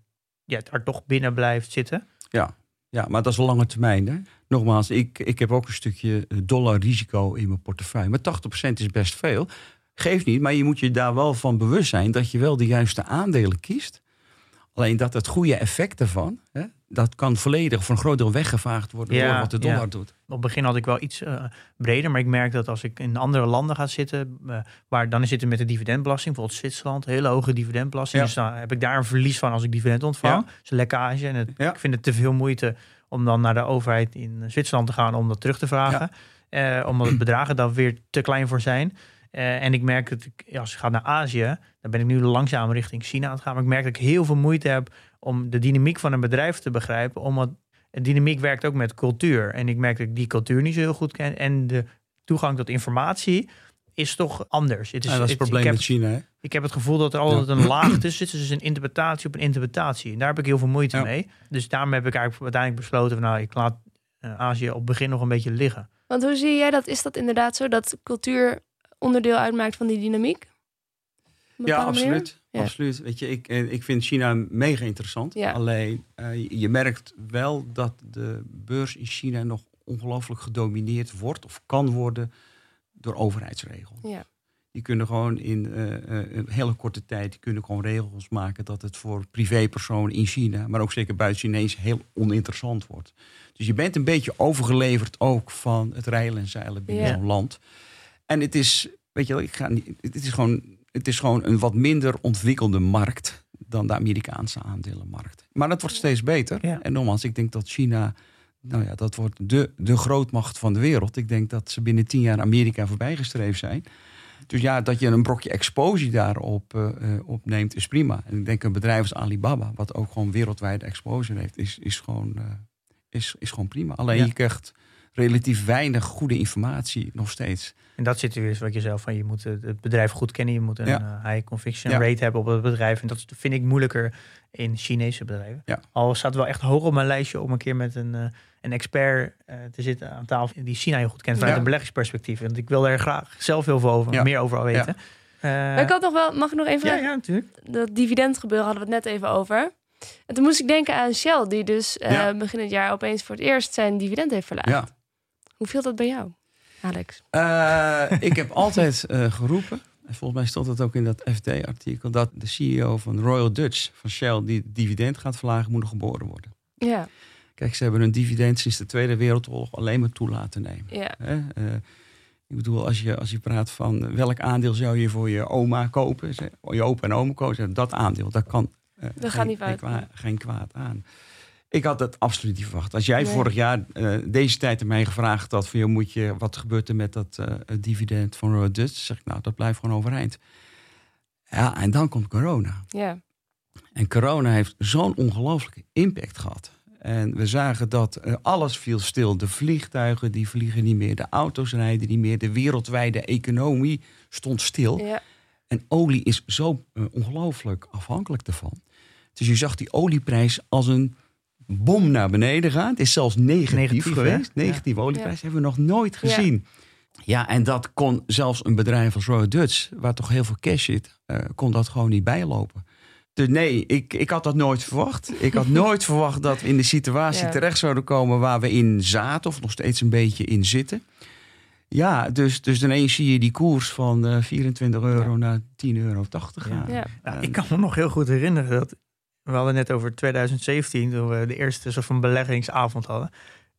ja, daar toch binnen blijft zitten? Ja, maar dat is lange termijn. Hè? Nogmaals, ik, ik heb ook een stukje eh, dollar risico in mijn portefeuille. Maar 80% is best veel. Geeft niet, maar je moet je daar wel van bewust zijn dat je wel de juiste aandelen kiest. Alleen dat het goede effect ervan, hè, dat kan volledig voor een groot deel weggevaagd worden Ja, door wat de dollar ja. doet. Op het begin had ik wel iets eh, breder, maar ik merk dat als ik in andere landen ga zitten, eh, waar dan zit het met de dividendbelasting, bijvoorbeeld Zwitserland, hele hoge dividendbelasting. Ja. Dus dan heb ik daar een verlies van als ik dividend ontvang. Een lekkage. En het, ik vind het te veel moeite om dan naar de overheid in Zwitserland te gaan om dat terug te vragen. Eh, omdat de bedragen dan weer te klein voor zijn. Eh, en ik merk dat ik, als ik ga naar Azië, dan ben ik nu langzaam richting China aan het gaan. Maar ik merk dat ik heel veel moeite heb om de dynamiek van een bedrijf te begrijpen. Omdat de dynamiek werkt ook met cultuur. En ik merk dat ik die cultuur niet zo heel goed ken. En de toegang tot informatie is toch anders. Het is, Ja, dat is het probleem ik, heb, met China. Hè? ik heb het gevoel dat er altijd een laag tussen zit. Dus een interpretatie op een interpretatie. En daar heb ik heel veel moeite Ja. mee. Dus daarom heb ik eigenlijk uiteindelijk besloten... Van, nou, ik laat eh, Azië op het begin nog een beetje liggen. Want hoe zie jij dat? Is dat inderdaad zo dat cultuur onderdeel uitmaakt van die dynamiek? Ja, absoluut. Ja. absoluut. Weet je, ik, eh, ik vind China mega interessant. Ja. Alleen eh, je- merkt wel dat de beurs in China nog ongelooflijk gedomineerd wordt of kan worden door overheidsregels. Ja. Die kunnen gewoon in eh, een hele korte tijd die kunnen gewoon regels maken dat het voor privépersonen in China, maar ook zeker buiten Chinees, heel oninteressant wordt. Dus je bent een beetje overgeleverd ook van het reilen en zeilen binnen Ja. zo'n land. En het is, weet je wel, ik ga niet, het is gewoon, het is gewoon een wat minder ontwikkelde markt dan de Amerikaanse aandelenmarkt. Maar dat wordt steeds beter. Ja. En nogmaals, ik denk dat China, nou ja, dat wordt de, de grootmacht van de wereld. Ik denk dat ze binnen tien jaar Amerika voorbijgestreefd zijn. Dus ja, dat je een brokje exposure daarop eh, opneemt, is prima. En ik denk een bedrijf als Alibaba, wat ook gewoon wereldwijde exposure heeft, is, is, gewoon, eh, is, is gewoon prima. Alleen Ja. je krijgt relatief weinig goede informatie nog steeds. En dat zit er weer, wat je zelf van, je moet het bedrijf goed kennen. Je moet een Ja. eh, high conviction Ja. rate hebben op het bedrijf. En dat vind ik moeilijker in Chinese bedrijven. Ja. Al staat het wel echt hoog op mijn lijstje om een keer met een, eh, een expert eh, te zitten aan tafel die China heel goed kent vanuit Ja. een beleggingsperspectief. Want ik wil er graag zelf heel veel over, Ja. meer over weten. Eh, Maar ik had nog wel, mag ik nog even ja, ja, natuurlijk. dat dividendgebeuren hadden we het net even over. En toen moest ik denken aan Shell, die dus eh, begin het jaar opeens voor het eerst zijn dividend heeft verlaagd. Hoe viel dat bij jou, Alex? Eh, ik heb altijd eh, geroepen, en volgens mij stond het ook in dat FT-artikel, dat de CEO van Royal Dutch, van Shell, die het dividend gaat verlagen, moet nog geboren worden. Ja, Kijk, ze hebben hun dividend sinds de Tweede Wereldoorlog alleen maar toe laten nemen. ja, Hè? Eh, ik bedoel, als je, als je praat van welk aandeel zou je voor je oma kopen, je opa en oma kopen, dat aandeel, dat kan Dat gaat geen, niet geen, geen kwaad aan. Ik had dat absoluut niet verwacht. Als jij Nee. vorig jaar eh, deze tijd aan mij gevraagd had van, joh, moet je, wat gebeurt er met dat eh, dividend van Royal Dutch? Zeg ik, nou, dat blijft gewoon overeind. Ja, en dan komt corona. ja. En corona heeft zo'n ongelooflijke impact gehad. En we zagen dat eh, alles viel stil. De vliegtuigen die vliegen niet meer, de auto's rijden niet meer, de wereldwijde economie stond stil. ja. En olie is zo ongelooflijk afhankelijk daarvan. Dus je zag die olieprijs als een bom naar beneden gaan. Het is zelfs negatief, Negatief, hè? geweest. Negatieve olieprijs hebben we nog nooit gezien. Ja. en dat kon zelfs een bedrijf als Royal Dutch, waar toch heel veel cash zit, eh, kon dat gewoon niet bijlopen. Dus nee, ik, ik had dat nooit verwacht. Ik had nooit verwacht dat we in de situatie Ja. terecht zouden komen waar we in zaten, of nog steeds een beetje in zitten. Ja, dus, dus ineens zie je die koers van eh, 24 euro Ja. naar 10,80 euro gaan. Ja. Ja, ik kan me nog heel goed herinneren dat we hadden net over 2017 toen we de eerste soort van beleggingsavond hadden.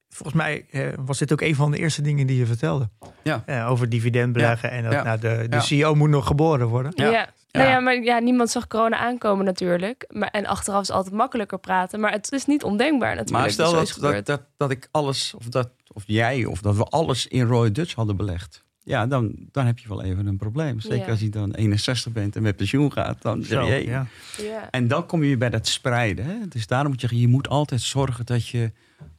Volgens mij eh, was dit ook een van de eerste dingen die je vertelde. Ja. Eh, over dividend beleggen en dat Ja. nou, de, de Ja. CEO moet nog geboren worden. Ja. Ja. Nou ja, maar ja, niemand zag corona aankomen natuurlijk. Maar, en achteraf is altijd makkelijker praten. Maar het is niet ondenkbaar natuurlijk. Maar stel dat dat, dat, dat ik alles, of, dat, of jij, of dat we alles in Royal Dutch hadden belegd. Ja, dan, dan heb je wel even een probleem. Zeker Ja. als je dan 61 bent en met pensioen gaat. Dan zeg Zo, je, ja. Ja. En dan kom je bij dat spreiden. Hè? Dus daarom moet je, je moet altijd zorgen dat je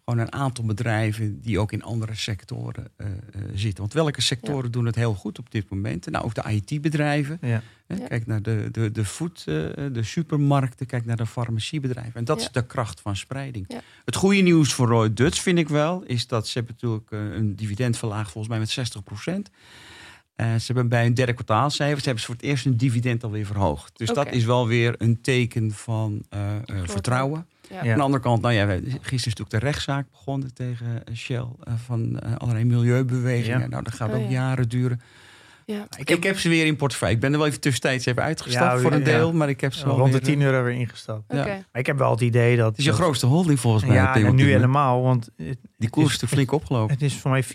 gewoon een aantal bedrijven die ook in andere sectoren eh, eh, zitten. Want welke sectoren doen het heel goed op dit moment? Nou, ook de IT-bedrijven. Ja. Kijk naar de, de, de food, eh, de supermarkten, kijk naar de farmaciebedrijven. En dat is de kracht van spreiding. Het goede nieuws voor Roy Dutch vind ik wel, is dat ze hebben natuurlijk een dividend verlaagd volgens mij met 60% ze hebben bij hun derde kwartaalcijfers hebben ze voor het eerst hun dividend alweer verhoogd. Dus dat is wel weer een teken van vertrouwen. Ja. Aan de andere kant, nou ja, gisteren is natuurlijk de rechtszaak begonnen tegen eh, Shell eh, van eh, allerlei milieubewegingen. Ja. Nou, dat gaat Oh, ook ja. jaren duren. Ja. Ik heb, ze weer in portefeuille. Ik ben er wel even tussentijds even uitgestapt Ja, voor een ja. deel, maar ik heb ze wel Rond de weer, 10 eh, euro weer ingestapt. Maar ik heb wel het idee dat... Het is je grootste holding volgens mij. Ja, en nu helemaal, want het, Die koers is er flink opgelopen. het is voor mij 54%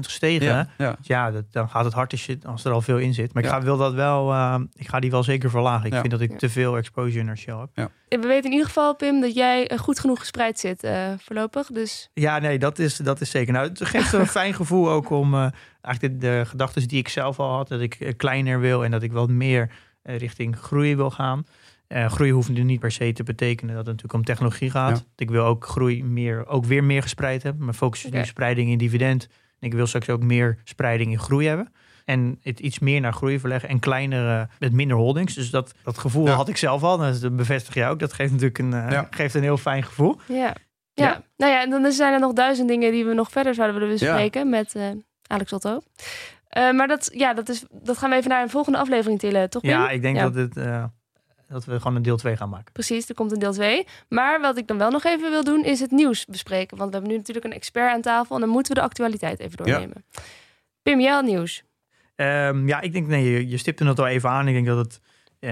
gestegen. hè? Ja, ja. Dus Ja, dat, dan gaat het hard als, je, als er al veel in zit. Maar ik ga, wil dat wel, eh, ik ga die wel zeker verlagen. Ik Ja. vind dat ik Ja. te veel exposure naar Shell heb. We weten in ieder geval, Pim, dat jij eh, goed genoeg gespreid zit eh, voorlopig. Dus Ja, nee, dat is, dat is zeker. Nou, het geeft een fijn gevoel ook om eh, eigenlijk de, de gedachten die ik zelf al had, dat ik kleiner wil en dat ik wat meer eh, richting groei wil gaan. Eh, groei hoeft nu niet per se te betekenen dat het natuurlijk om technologie gaat. Ja. Ik wil ook groei meer, ook weer meer gespreid hebben. Mijn focus is nu spreiding in dividend. En ik wil straks ook meer spreiding in groei hebben. En het iets meer naar groei verleggen en kleinere, met minder holdings. Dus dat, dat gevoel Ja. had ik zelf al. Dat bevestig je ook. Dat geeft natuurlijk een, eh, Ja. geeft een heel fijn gevoel. ja. ja. Ja. nou ja, en dan zijn er nog duizend dingen die we nog verder zouden willen bespreken met eh, Alex Otto. Eh, maar dat, ja, dat, is, dat gaan we even naar een volgende aflevering tillen, toch? Ja, ik denk Ja. dat, het, eh, dat we gewoon een deel 2 gaan maken. Precies, er komt een deel 2. Maar wat ik dan wel nog even wil doen, is het nieuws bespreken. Want we hebben nu natuurlijk een expert aan tafel en dan moeten we de actualiteit even doornemen. Pim, jij had nieuws. Ehm, ja, ik denk, nee, je, je stipte het al even aan. Ik denk dat het, eh,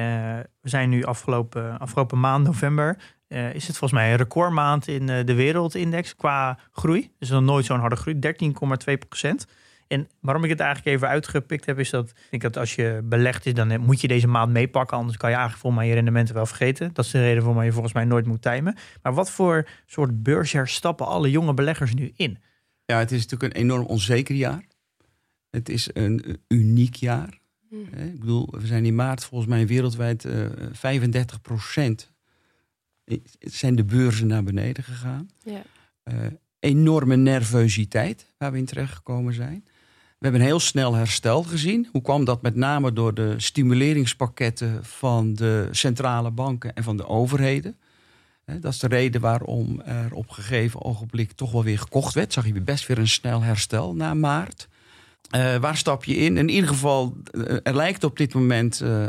we zijn nu afgelopen, afgelopen maand, november, eh, is het volgens mij een recordmaand in eh, de wereldindex qua groei. Dus nog nooit zo'n harde groei, 13,2 procent. En waarom ik het eigenlijk even uitgepikt heb, is dat ik denk dat als je belegd is, dan moet je deze maand meepakken. Anders kan je eigenlijk volgens mij je rendementen wel vergeten. Dat is de reden waarom je volgens mij nooit moet timen. Maar wat voor soort beursjaar stappen alle jonge beleggers nu in? Ja, het is natuurlijk een enorm onzeker jaar. Het is een eh, uniek jaar. Hm. Hè? Ik bedoel, we zijn in maart volgens mij wereldwijd eh 35 procent zijn de beurzen naar beneden gegaan. Eh, enorme nervositeit waar we in terecht gekomen zijn. We hebben een heel snel herstel gezien. Hoe kwam dat? Met name door de stimuleringspakketten van de centrale banken en van de overheden. Dat is de reden waarom er op een gegeven ogenblik toch wel weer gekocht werd. Zag je best weer een snel herstel na maart. Uh, waar stap je in? In ieder geval, uh, er lijkt op dit moment uh,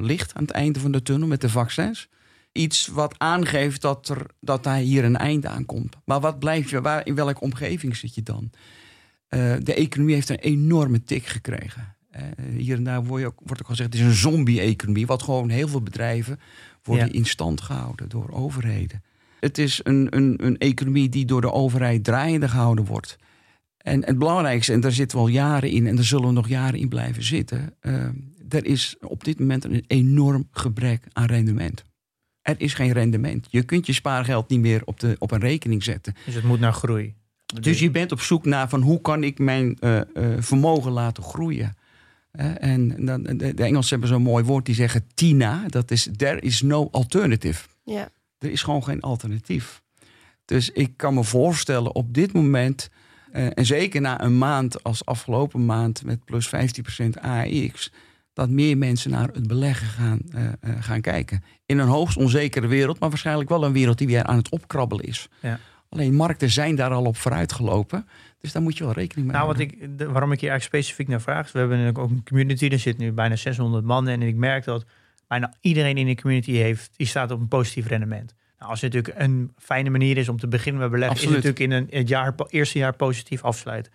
licht aan het einde van de tunnel met de vaccins. Iets wat aangeeft dat, er, dat daar hier een einde aan komt. Maar wat blijf je, waar, in welke omgeving zit je dan? de economie heeft een enorme tik gekregen. hier en daar wordt ook, wordt ook gezegd, het is een zombie-economie. Wat gewoon heel veel bedrijven worden in stand gehouden door overheden. Het is een, een, een economie die door de overheid draaiende gehouden wordt. En het belangrijkste, en daar zitten we al jaren in en daar zullen we nog jaren in blijven zitten. Uh, er is op dit moment een enorm gebrek aan rendement. Er is geen rendement. Je kunt je spaargeld niet meer op, de, op een rekening zetten. Dus het moet naar groei. Dus je bent op zoek naar van hoe kan ik mijn uh, uh, vermogen laten groeien. en dan, de, de Engelsen hebben zo'n mooi woord die zeggen TINA. Dat is there is no alternative. Ja. Er is gewoon geen alternatief. Dus ik kan me voorstellen op dit moment uh, en zeker na een maand als afgelopen maand met plus 15% AX, dat meer mensen naar het beleggen gaan, uh, uh, gaan kijken. In een hoogst onzekere wereld, maar waarschijnlijk wel een wereld die weer aan het opkrabbelen is. Ja. Alleen markten zijn daar al op vooruit gelopen. Dus daar moet je wel rekening mee nou, houden. Wat ik, de, waarom ik hier eigenlijk specifiek naar vraag. Is, we hebben ook een community, er zit nu bijna 600 man in. En ik merk dat bijna iedereen in de community heeft, die staat op een positief rendement. Nou, als het natuurlijk een fijne manier is om te beginnen met beleggen, Absoluut. is het natuurlijk in een, het jaar, eerste jaar positief afsluiten.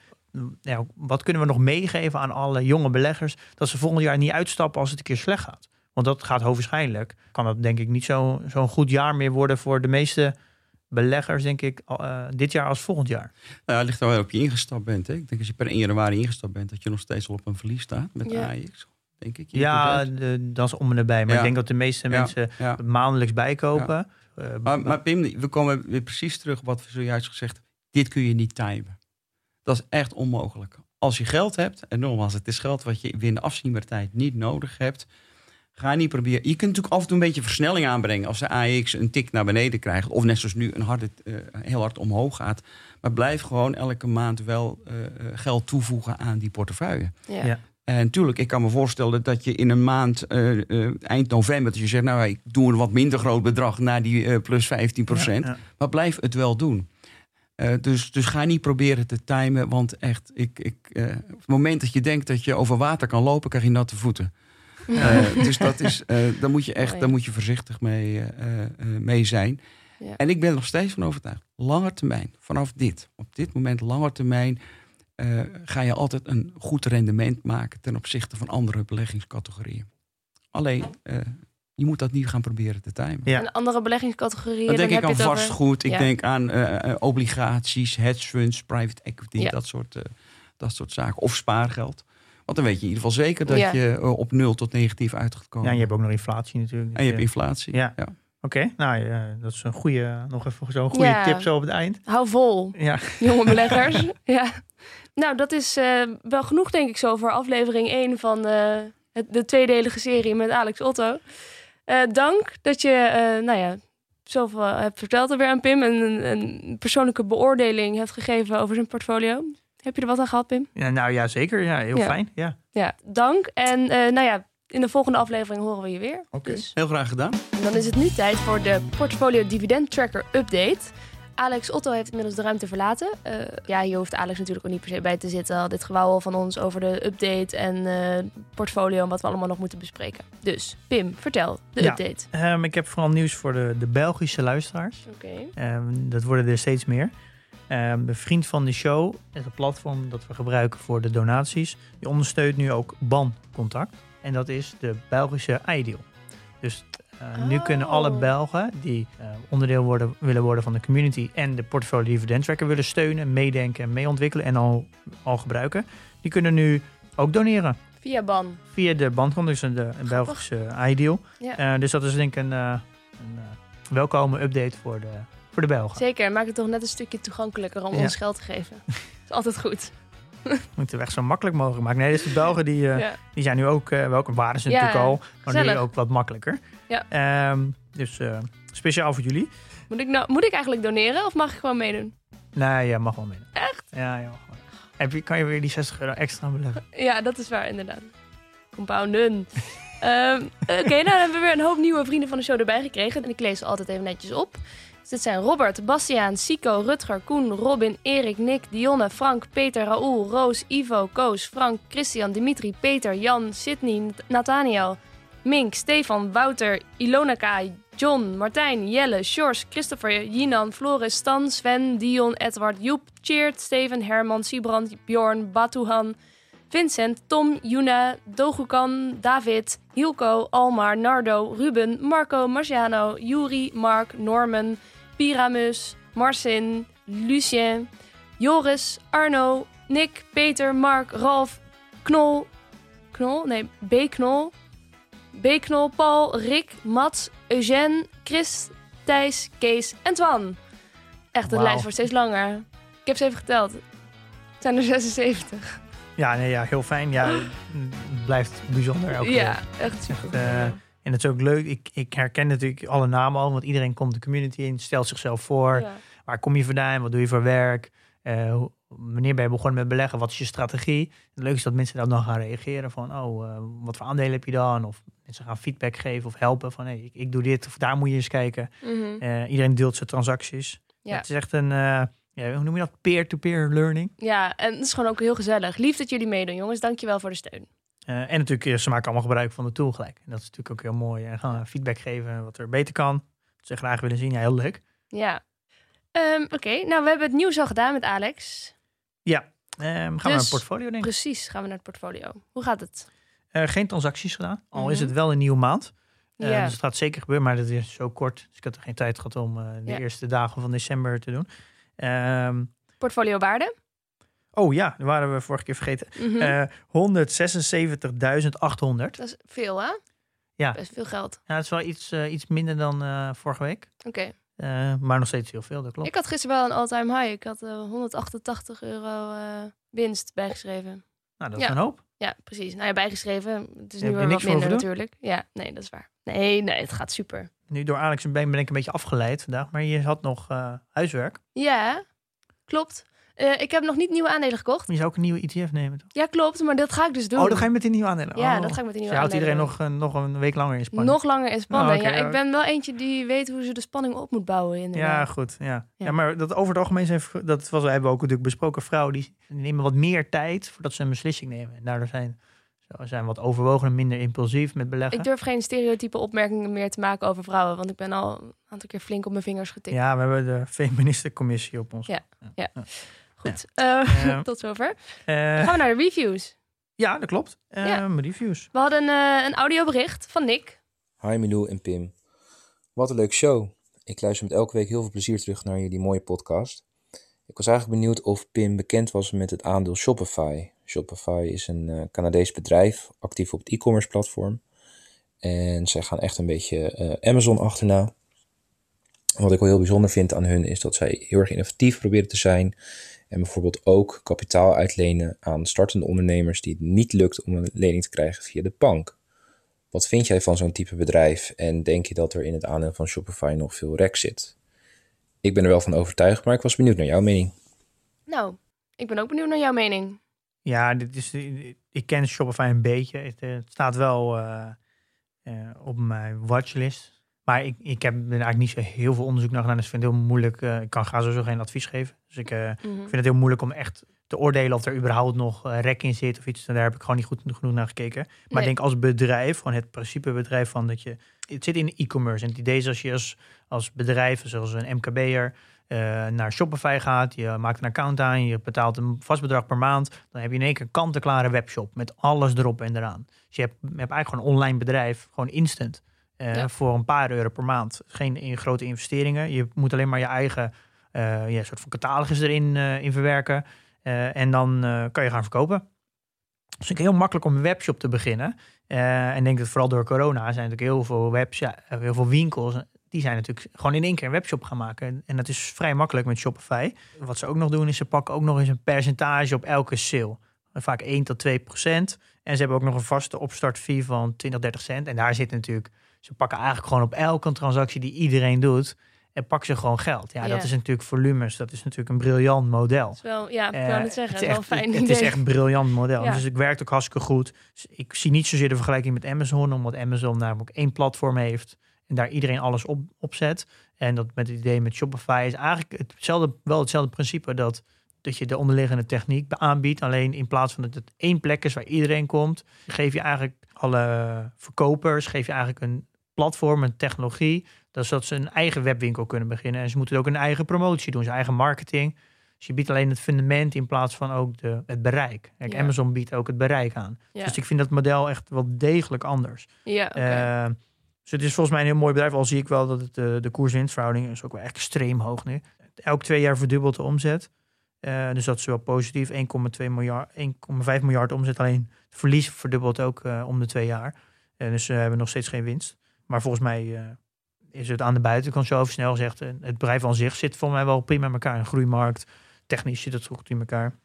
Nou, wat kunnen we nog meegeven aan alle jonge beleggers dat ze volgend jaar niet uitstappen als het een keer slecht gaat? Want dat gaat hoogwaarschijnlijk. Kan dat denk ik niet zo'n zo goed jaar meer worden voor de meeste beleggers, denk ik, uh, dit jaar als volgend jaar. Nou, het ligt er wel op je ingestapt bent. Hè? Ik denk als je per 1 januari ingestapt bent, dat je nog steeds al op een verlies staat met Ja. AX. Denk ik. Ja, de, dat is om en erbij. Maar Ja. ik denk dat de meeste Ja, mensen ja. maandelijks bijkopen. Eh, Maar, maar Pim, we komen weer precies terug op wat we zojuist gezegd hebben. Dit kun je niet timen. Dat is echt onmogelijk. Als je geld hebt, en nogmaals, het is geld wat je binnen afzienbare tijd niet nodig hebt. Ga niet proberen. Je kunt natuurlijk af en toe een beetje versnelling aanbrengen als de AX een tik naar beneden krijgt. Of net zoals nu een harde, eh, heel hard omhoog gaat. Maar blijf gewoon elke maand wel eh, geld toevoegen aan die portefeuille. Ja. Ja. En natuurlijk, ik kan me voorstellen dat je in een maand, eh, eh, eind november, dat je zegt, nou, ik doe een wat minder groot bedrag naar die eh, plus 15 procent. Ja, ja. Maar blijf het wel doen. Eh, dus, dus ga niet proberen te timen, want echt, ik, ik, eh, op het moment dat je denkt dat je over water kan lopen, krijg je natte voeten. Eh, dus dat is, eh, daar moet je echt, daar moet je voorzichtig mee, eh, eh, mee zijn. Ja. En ik ben er nog steeds van overtuigd. Langer termijn, vanaf dit, op dit moment langer termijn, eh, ga je altijd een goed rendement maken ten opzichte van andere beleggingscategorieën. Alleen, eh, je moet dat niet gaan proberen te timen. Ja. En andere beleggingscategorieën, Dan dan, denk ik heb aan vastgoed, ik Ja. denk aan eh, obligaties, hedge funds, private equity, Ja. dat, soort, eh, dat soort zaken. Of spaargeld. Want dan weet je in ieder geval zeker dat Ja. je op nul tot negatief uit gaat komen. Ja, en je hebt ook nog inflatie natuurlijk. En je hebt Dus, inflatie. Ja. ja. Oké, nou ja, dat is een goede, nog even zo'n goede Ja. tip zo op het eind. Hou vol, Ja, jonge beleggers. ja. Nou, dat is eh, wel genoeg, denk ik, zo voor aflevering 1 van eh, het, de tweedelige serie met Alex Otto. Eh, dank dat je, eh, nou ja, zoveel hebt verteld alweer aan Pim en een, een persoonlijke beoordeling hebt gegeven over zijn portfolio. Heb je er wat aan gehad, Pim? ja nou ja, zeker. Ja, heel Ja. fijn. Ja. Ja, dank. En eh, nou ja, in de volgende aflevering horen we je weer. Oké. Dus Heel graag gedaan. en dan is het nu tijd voor de Portfolio Dividend Tracker Update. Alex Otto heeft inmiddels de ruimte verlaten. Eh, ja, hier hoeft Alex natuurlijk ook niet per se bij te zitten. Al dit gewauwel van ons over de update en eh, portfolio en wat we allemaal nog moeten bespreken. Dus, Pim, vertel de Ja. update. Ehm, ik heb vooral nieuws voor de, de Belgische luisteraars. Oké. Ehm, dat worden er steeds meer. Ehm, de vriend van de show, het platform dat we gebruiken voor de donaties, die ondersteunt nu ook BAN-contact. En dat is de Belgische iDeal. Dus eh, nu Oh. kunnen alle Belgen die eh, onderdeel worden, willen worden van de community en de portfolio dividend tracker willen steunen, meedenken en meeontwikkelen en al, al gebruiken, die kunnen nu ook doneren Via Ban. via de bandkant, dus de, een Belgische iDeal. Ja. Eh, dus dat is denk ik een, een welkome update voor de, voor de Belgen. Zeker, maak het toch net een stukje toegankelijker om Ja. ons geld te geven. Dat is altijd goed. Moeten we echt zo makkelijk mogelijk maken. Nee, dus de Belgen die, Ja. die zijn nu ook, eh welke waren ze Ja, natuurlijk al, maar nu ook wat makkelijker. Ja. Ehm, dus eh, speciaal voor jullie. Moet ik, nou, moet ik eigenlijk doneren of mag ik gewoon meedoen? Nee, ja, mag wel mee. Echt? Ja, ja, mag wel. Heb je, kan je weer die 60 euro extra beleggen? Ja, dat is waar, inderdaad. Compounden. Ehm, Oké, nou dan hebben we weer een hoop nieuwe vrienden van de show erbij gekregen. En ik lees ze altijd even netjes op. Dus dit zijn Robert, Bastiaan, Sico, Rutger, Koen, Robin, Erik, Nick, Dionne, Frank, Peter, Raoul, Roos, Ivo, Koos, Frank, Christian, Dimitri, Peter, Jan, Sidney, Nathaniel, Mink, Stefan, Wouter, Ilona K, John, Martijn, Jelle, Sjors, Christopher, Jinan, Floris, Stan, Sven, Dion, Edward, Joep, Cheert, Steven, Herman, Sibrand, Bjorn, Batuhan, Vincent, Tom, Juna, Dogukan, David, Hilco, Almar, Nardo, Ruben, Marco, Marciano, Juri, Mark, Norman, Pyramus, Marcin, Lucien, Joris, Arno, Nick, Peter, Mark, Ralf, Knol, Knol, nee, B. Knol, B. Knol, Paul, Rick, Mats, Eugène, Chris, Thijs, Kees en Twan. Echt, de lijst wordt steeds langer. Ik heb ze even geteld. Het zijn er 76. Ja, nee, ja, heel fijn. Ja, het blijft bijzonder elke Ja, keer. echt super. Eh, en het is ook leuk. Ik, ik herken natuurlijk alle namen al, want iedereen komt de community in, stelt zichzelf voor. Ja. Waar kom je vandaan? Wat doe je voor werk? Eh, hoe- wanneer ben je begonnen met beleggen? Wat is je strategie? Het leuke is dat mensen daar dan gaan reageren van, oh, eh, wat voor aandelen heb je dan? Of mensen gaan feedback geven of helpen van, hey, ik, ik doe dit of daar moet je eens kijken. Mhm. Eh, iedereen deelt zijn transacties. Ja. Het is echt een, eh, ja, hoe noem je dat? Peer-to-peer learning. ja, en het is gewoon ook heel gezellig. Lief dat jullie meedoen, jongens. Dankjewel voor de steun. Eh, en natuurlijk, eh, ze maken allemaal gebruik van de tool gelijk. En dat is natuurlijk ook heel mooi. En gaan feedback geven wat er beter kan. Wat ze graag willen zien. Ja, heel leuk. Ja. Ehm, Oké, nou, we hebben het nieuws al gedaan met Alex. Ja, Ehm, gaan we Dus- naar een portfolio denk ik. Precies, gaan we naar het portfolio. Hoe gaat het? Eh, geen transacties gedaan. Al is Mhm. het wel een nieuwe maand. Eh, ja. Dus het gaat zeker gebeuren, maar dat is zo kort. Dus ik had er geen tijd gehad om eh, de eerste dagen van december te doen. Ehm, Portfolio waarde? oh ja, dat waren we vorige keer vergeten. Eh 176.800. dat is veel, hè? Ja. Best veel geld. Ja, het is wel iets, eh, iets minder dan eh, vorige week. Oké. Eh, maar nog steeds heel veel, dat klopt. Ik had gisteren wel een all-time high. Ik had eh, 188 euro eh, winst bijgeschreven. Nou, dat is Ja. een hoop. Ja, precies. Nou ja, bijgeschreven. Het is nu weer wat minder natuurlijk. Ja, nee, dat is waar. Nee, nee, het gaat super. Nu door Alex en Ben ben ik een beetje afgeleid vandaag. Maar je had nog huiswerk. Ja, klopt. Eh, ik heb nog niet nieuwe aandelen gekocht. Je zou ook een nieuwe ETF nemen, toch? Ja, klopt, maar dat ga ik dus doen. Oh, dan ga je met die nieuwe aandelen. Ja, Oh. dat ga ik met die Dus nieuwe je houdt iedereen aandelen nog, eh, nog een week langer in spanning. Nog langer in spanning. Oh, ja, ja. ik ben wel eentje die weet hoe ze de spanning op moet bouwen. Ja, Inderdaad. goed. Ja. Ja. Ja. maar dat over het algemeen zijn, dat was, hebben we ook natuurlijk besproken, vrouwen die nemen wat meer tijd voordat ze een beslissing nemen. En daardoor zijn zijn wat overwogen en minder impulsief met beleggen. Ik durf geen stereotype opmerkingen meer te maken over vrouwen, want ik ben al een aantal keer flink op mijn vingers getikt. Ja, we hebben de feministencommissie op ons. Ja. Ja. Goed, eh, Eh, tot zover. eh, Gaan we naar de reviews. ja, dat klopt. Eh, Ja. Reviews. We hadden eh, een audiobericht van Nick. Hi Milou en Pim. Wat een leuke show. Ik luister met elke week heel veel plezier terug naar jullie mooie podcast. Ik was eigenlijk benieuwd of Pim bekend was met het aandeel Shopify. Shopify is een eh, Canadees bedrijf, actief op het e-commerce platform. En zij gaan echt een beetje eh, Amazon achterna. Wat ik wel heel bijzonder vind aan hun is dat zij heel erg innovatief proberen te zijn. En bijvoorbeeld ook kapitaal uitlenen aan startende ondernemers die het niet lukt om een lening te krijgen via de bank. Wat vind jij van zo'n type bedrijf en denk je dat er in het aandeel van Shopify nog veel rek zit? Ik ben er wel van overtuigd, maar ik was benieuwd naar jouw mening. Nou, ik ben ook benieuwd naar jouw mening. Ja, dit is, ik ken Shopify een beetje. Het, eh, het staat wel eh, eh, op mijn watchlist. Maar ik, ik heb er eigenlijk niet zo heel veel onderzoek naar gedaan. Dus ik vind het heel moeilijk. eh, ik kan ga sowieso geen advies geven. Dus ik eh, Mhm. vind het heel moeilijk om echt te oordelen of er überhaupt nog eh, rek in zit of iets. Daar heb ik gewoon niet goed genoeg naar gekeken. Maar Nee. ik denk als bedrijf, gewoon het principe bedrijf van dat je... Het zit in e-commerce. En het idee is als je als, als bedrijf, zoals een MKB'er, naar Shopify gaat. Je maakt een account aan, je betaalt een vast bedrag per maand. Dan heb je in één keer een kant-en-klare webshop met alles erop en eraan. Dus je hebt, je hebt eigenlijk gewoon een online bedrijf, gewoon instant. Eh, Ja. Voor een paar euro per maand. Geen in- grote investeringen. Je moet alleen maar je eigen ja, soort van catalogus erin eh, in verwerken. En dan kan je gaan verkopen. Dus het is heel makkelijk om een webshop te beginnen. En ik denk dat vooral door corona zijn natuurlijk heel veel webs, ja, heel veel winkels. Die zijn natuurlijk gewoon in één keer een webshop gaan maken. En- En dat is vrij makkelijk met Shopify. Wat ze ook nog doen, is ze pakken ook nog eens een percentage op elke sale. Vaak 1 tot 2 procent. En ze hebben ook nog een vaste opstartfee van 20, 30 cent. En daar zit natuurlijk, ze pakken eigenlijk gewoon op elke transactie die iedereen doet. en pak ze gewoon geld. Ja, Ja. dat is natuurlijk volumes. Dat is natuurlijk een briljant model. Dat is wel, ja, ik Eh, wou het zeggen. het is wel echt- fijn Het idee. is echt een briljant model. Ja. Dus het werkt ook hartstikke goed. Dus ik zie niet zozeer de vergelijking met Amazon, omdat Amazon namelijk één platform heeft en daar iedereen alles op, op zet. En dat met het idee met Shopify is eigenlijk hetzelfde, wel hetzelfde principe dat, dat je de onderliggende techniek aanbiedt. Alleen in plaats van dat het één plek is waar iedereen komt, geef je eigenlijk alle verkopers, geef je eigenlijk een platform, een technologie, dat zodat ze een eigen webwinkel kunnen beginnen. En ze moeten ook een eigen promotie doen, zijn eigen marketing. Dus je biedt alleen het fundament in plaats van ook de, het bereik. Kijk, Ja. Amazon biedt ook het bereik aan. Ja, Dus ik vind dat model echt wel degelijk anders. ja. Eh, dus het is volgens mij een heel mooi bedrijf. Al zie ik wel dat het, eh, de koers-winstverhouding is ook wel extreem hoog nu. Elk twee jaar verdubbelt de omzet. Eh, dus dat is wel positief. 1,2 miljard, 1,5 miljard omzet. Alleen het verlies verdubbelt ook om de twee jaar. Eh, dus ze hebben nog steeds geen winst. Maar volgens mij eh, is het aan de buitenkant zo over snel gezegd. eh, het bedrijf aan zich zit volgens mij wel prima in elkaar. Een groeimarkt. Technisch zit het goed in elkaar.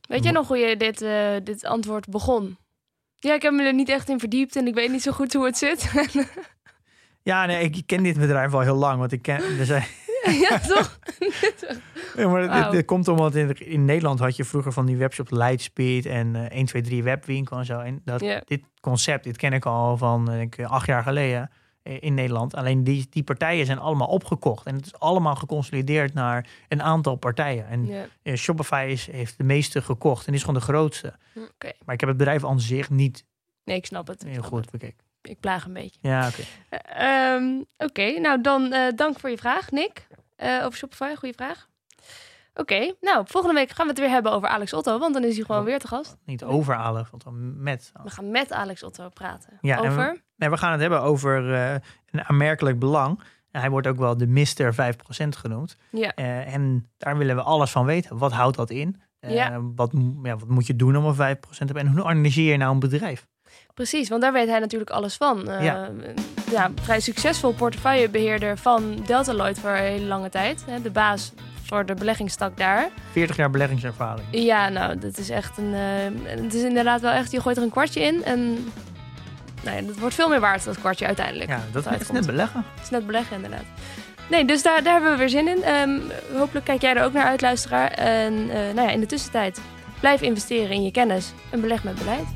Weet je nog hoe je dit, eh, dit antwoord begon? Ja, ik heb me er niet echt in verdiept en ik weet niet zo goed hoe het zit. Ja, nee, ik ken dit bedrijf al heel lang. Want ik ken. Er zijn, ja, toch? Ja, maar dit, dit komt omdat in, in Nederland had je vroeger van die webshops Lightspeed en eh 1, 2, 3 webwinkel en zo. En dat, dit concept, dit ken ik al van eh, denk ik, acht jaar geleden eh, in Nederland. Alleen die, die partijen zijn allemaal opgekocht. En het is allemaal geconsolideerd naar een aantal partijen. En eh, Shopify is, heeft de meeste gekocht en is gewoon de grootste. Maar ik heb het bedrijf aan zich niet Nee, ik snap het. ik heel snap goed bekeken. Ik plaag een beetje. Ja, oké. Eh, ehm, Oké, nou dan eh, dank voor je vraag, Nick. Eh, over Shopify, goede vraag. Oké, nou, volgende week gaan we het weer hebben over Alex Otto, want dan is hij gewoon weer te gast. Niet overhalen, want dan met. We gaan met Alex Otto praten. Ja, en over? Nee, we gaan het hebben over eh, een aanmerkelijk belang. En hij wordt ook wel de Mister 5% genoemd. Ja. Eh, en daar willen we alles van weten. Wat houdt dat in? Ja. wat, ja, wat moet je doen om een 5% te hebben? En hoe organiseer je nou een bedrijf? Precies, want daar weet hij natuurlijk alles van. Eh, Ja. ja. vrij succesvol portefeuillebeheerder van Delta Lloyd voor een hele lange tijd. Hè, de baas voor de beleggingstak daar. 40 jaar beleggingservaring. Ja, nou, dat is echt een. eh, het is inderdaad wel echt, je gooit er een kwartje in en. Nou ja, dat wordt veel meer waard, dat kwartje uiteindelijk. Ja, dat is net beleggen. Het is net beleggen, inderdaad. Nee, dus daar, daar hebben we weer zin in. Ehm, hopelijk kijk jij er ook naar uit, luisteraar. En eh, nou ja, in de tussentijd, blijf investeren in je kennis en beleg met beleid.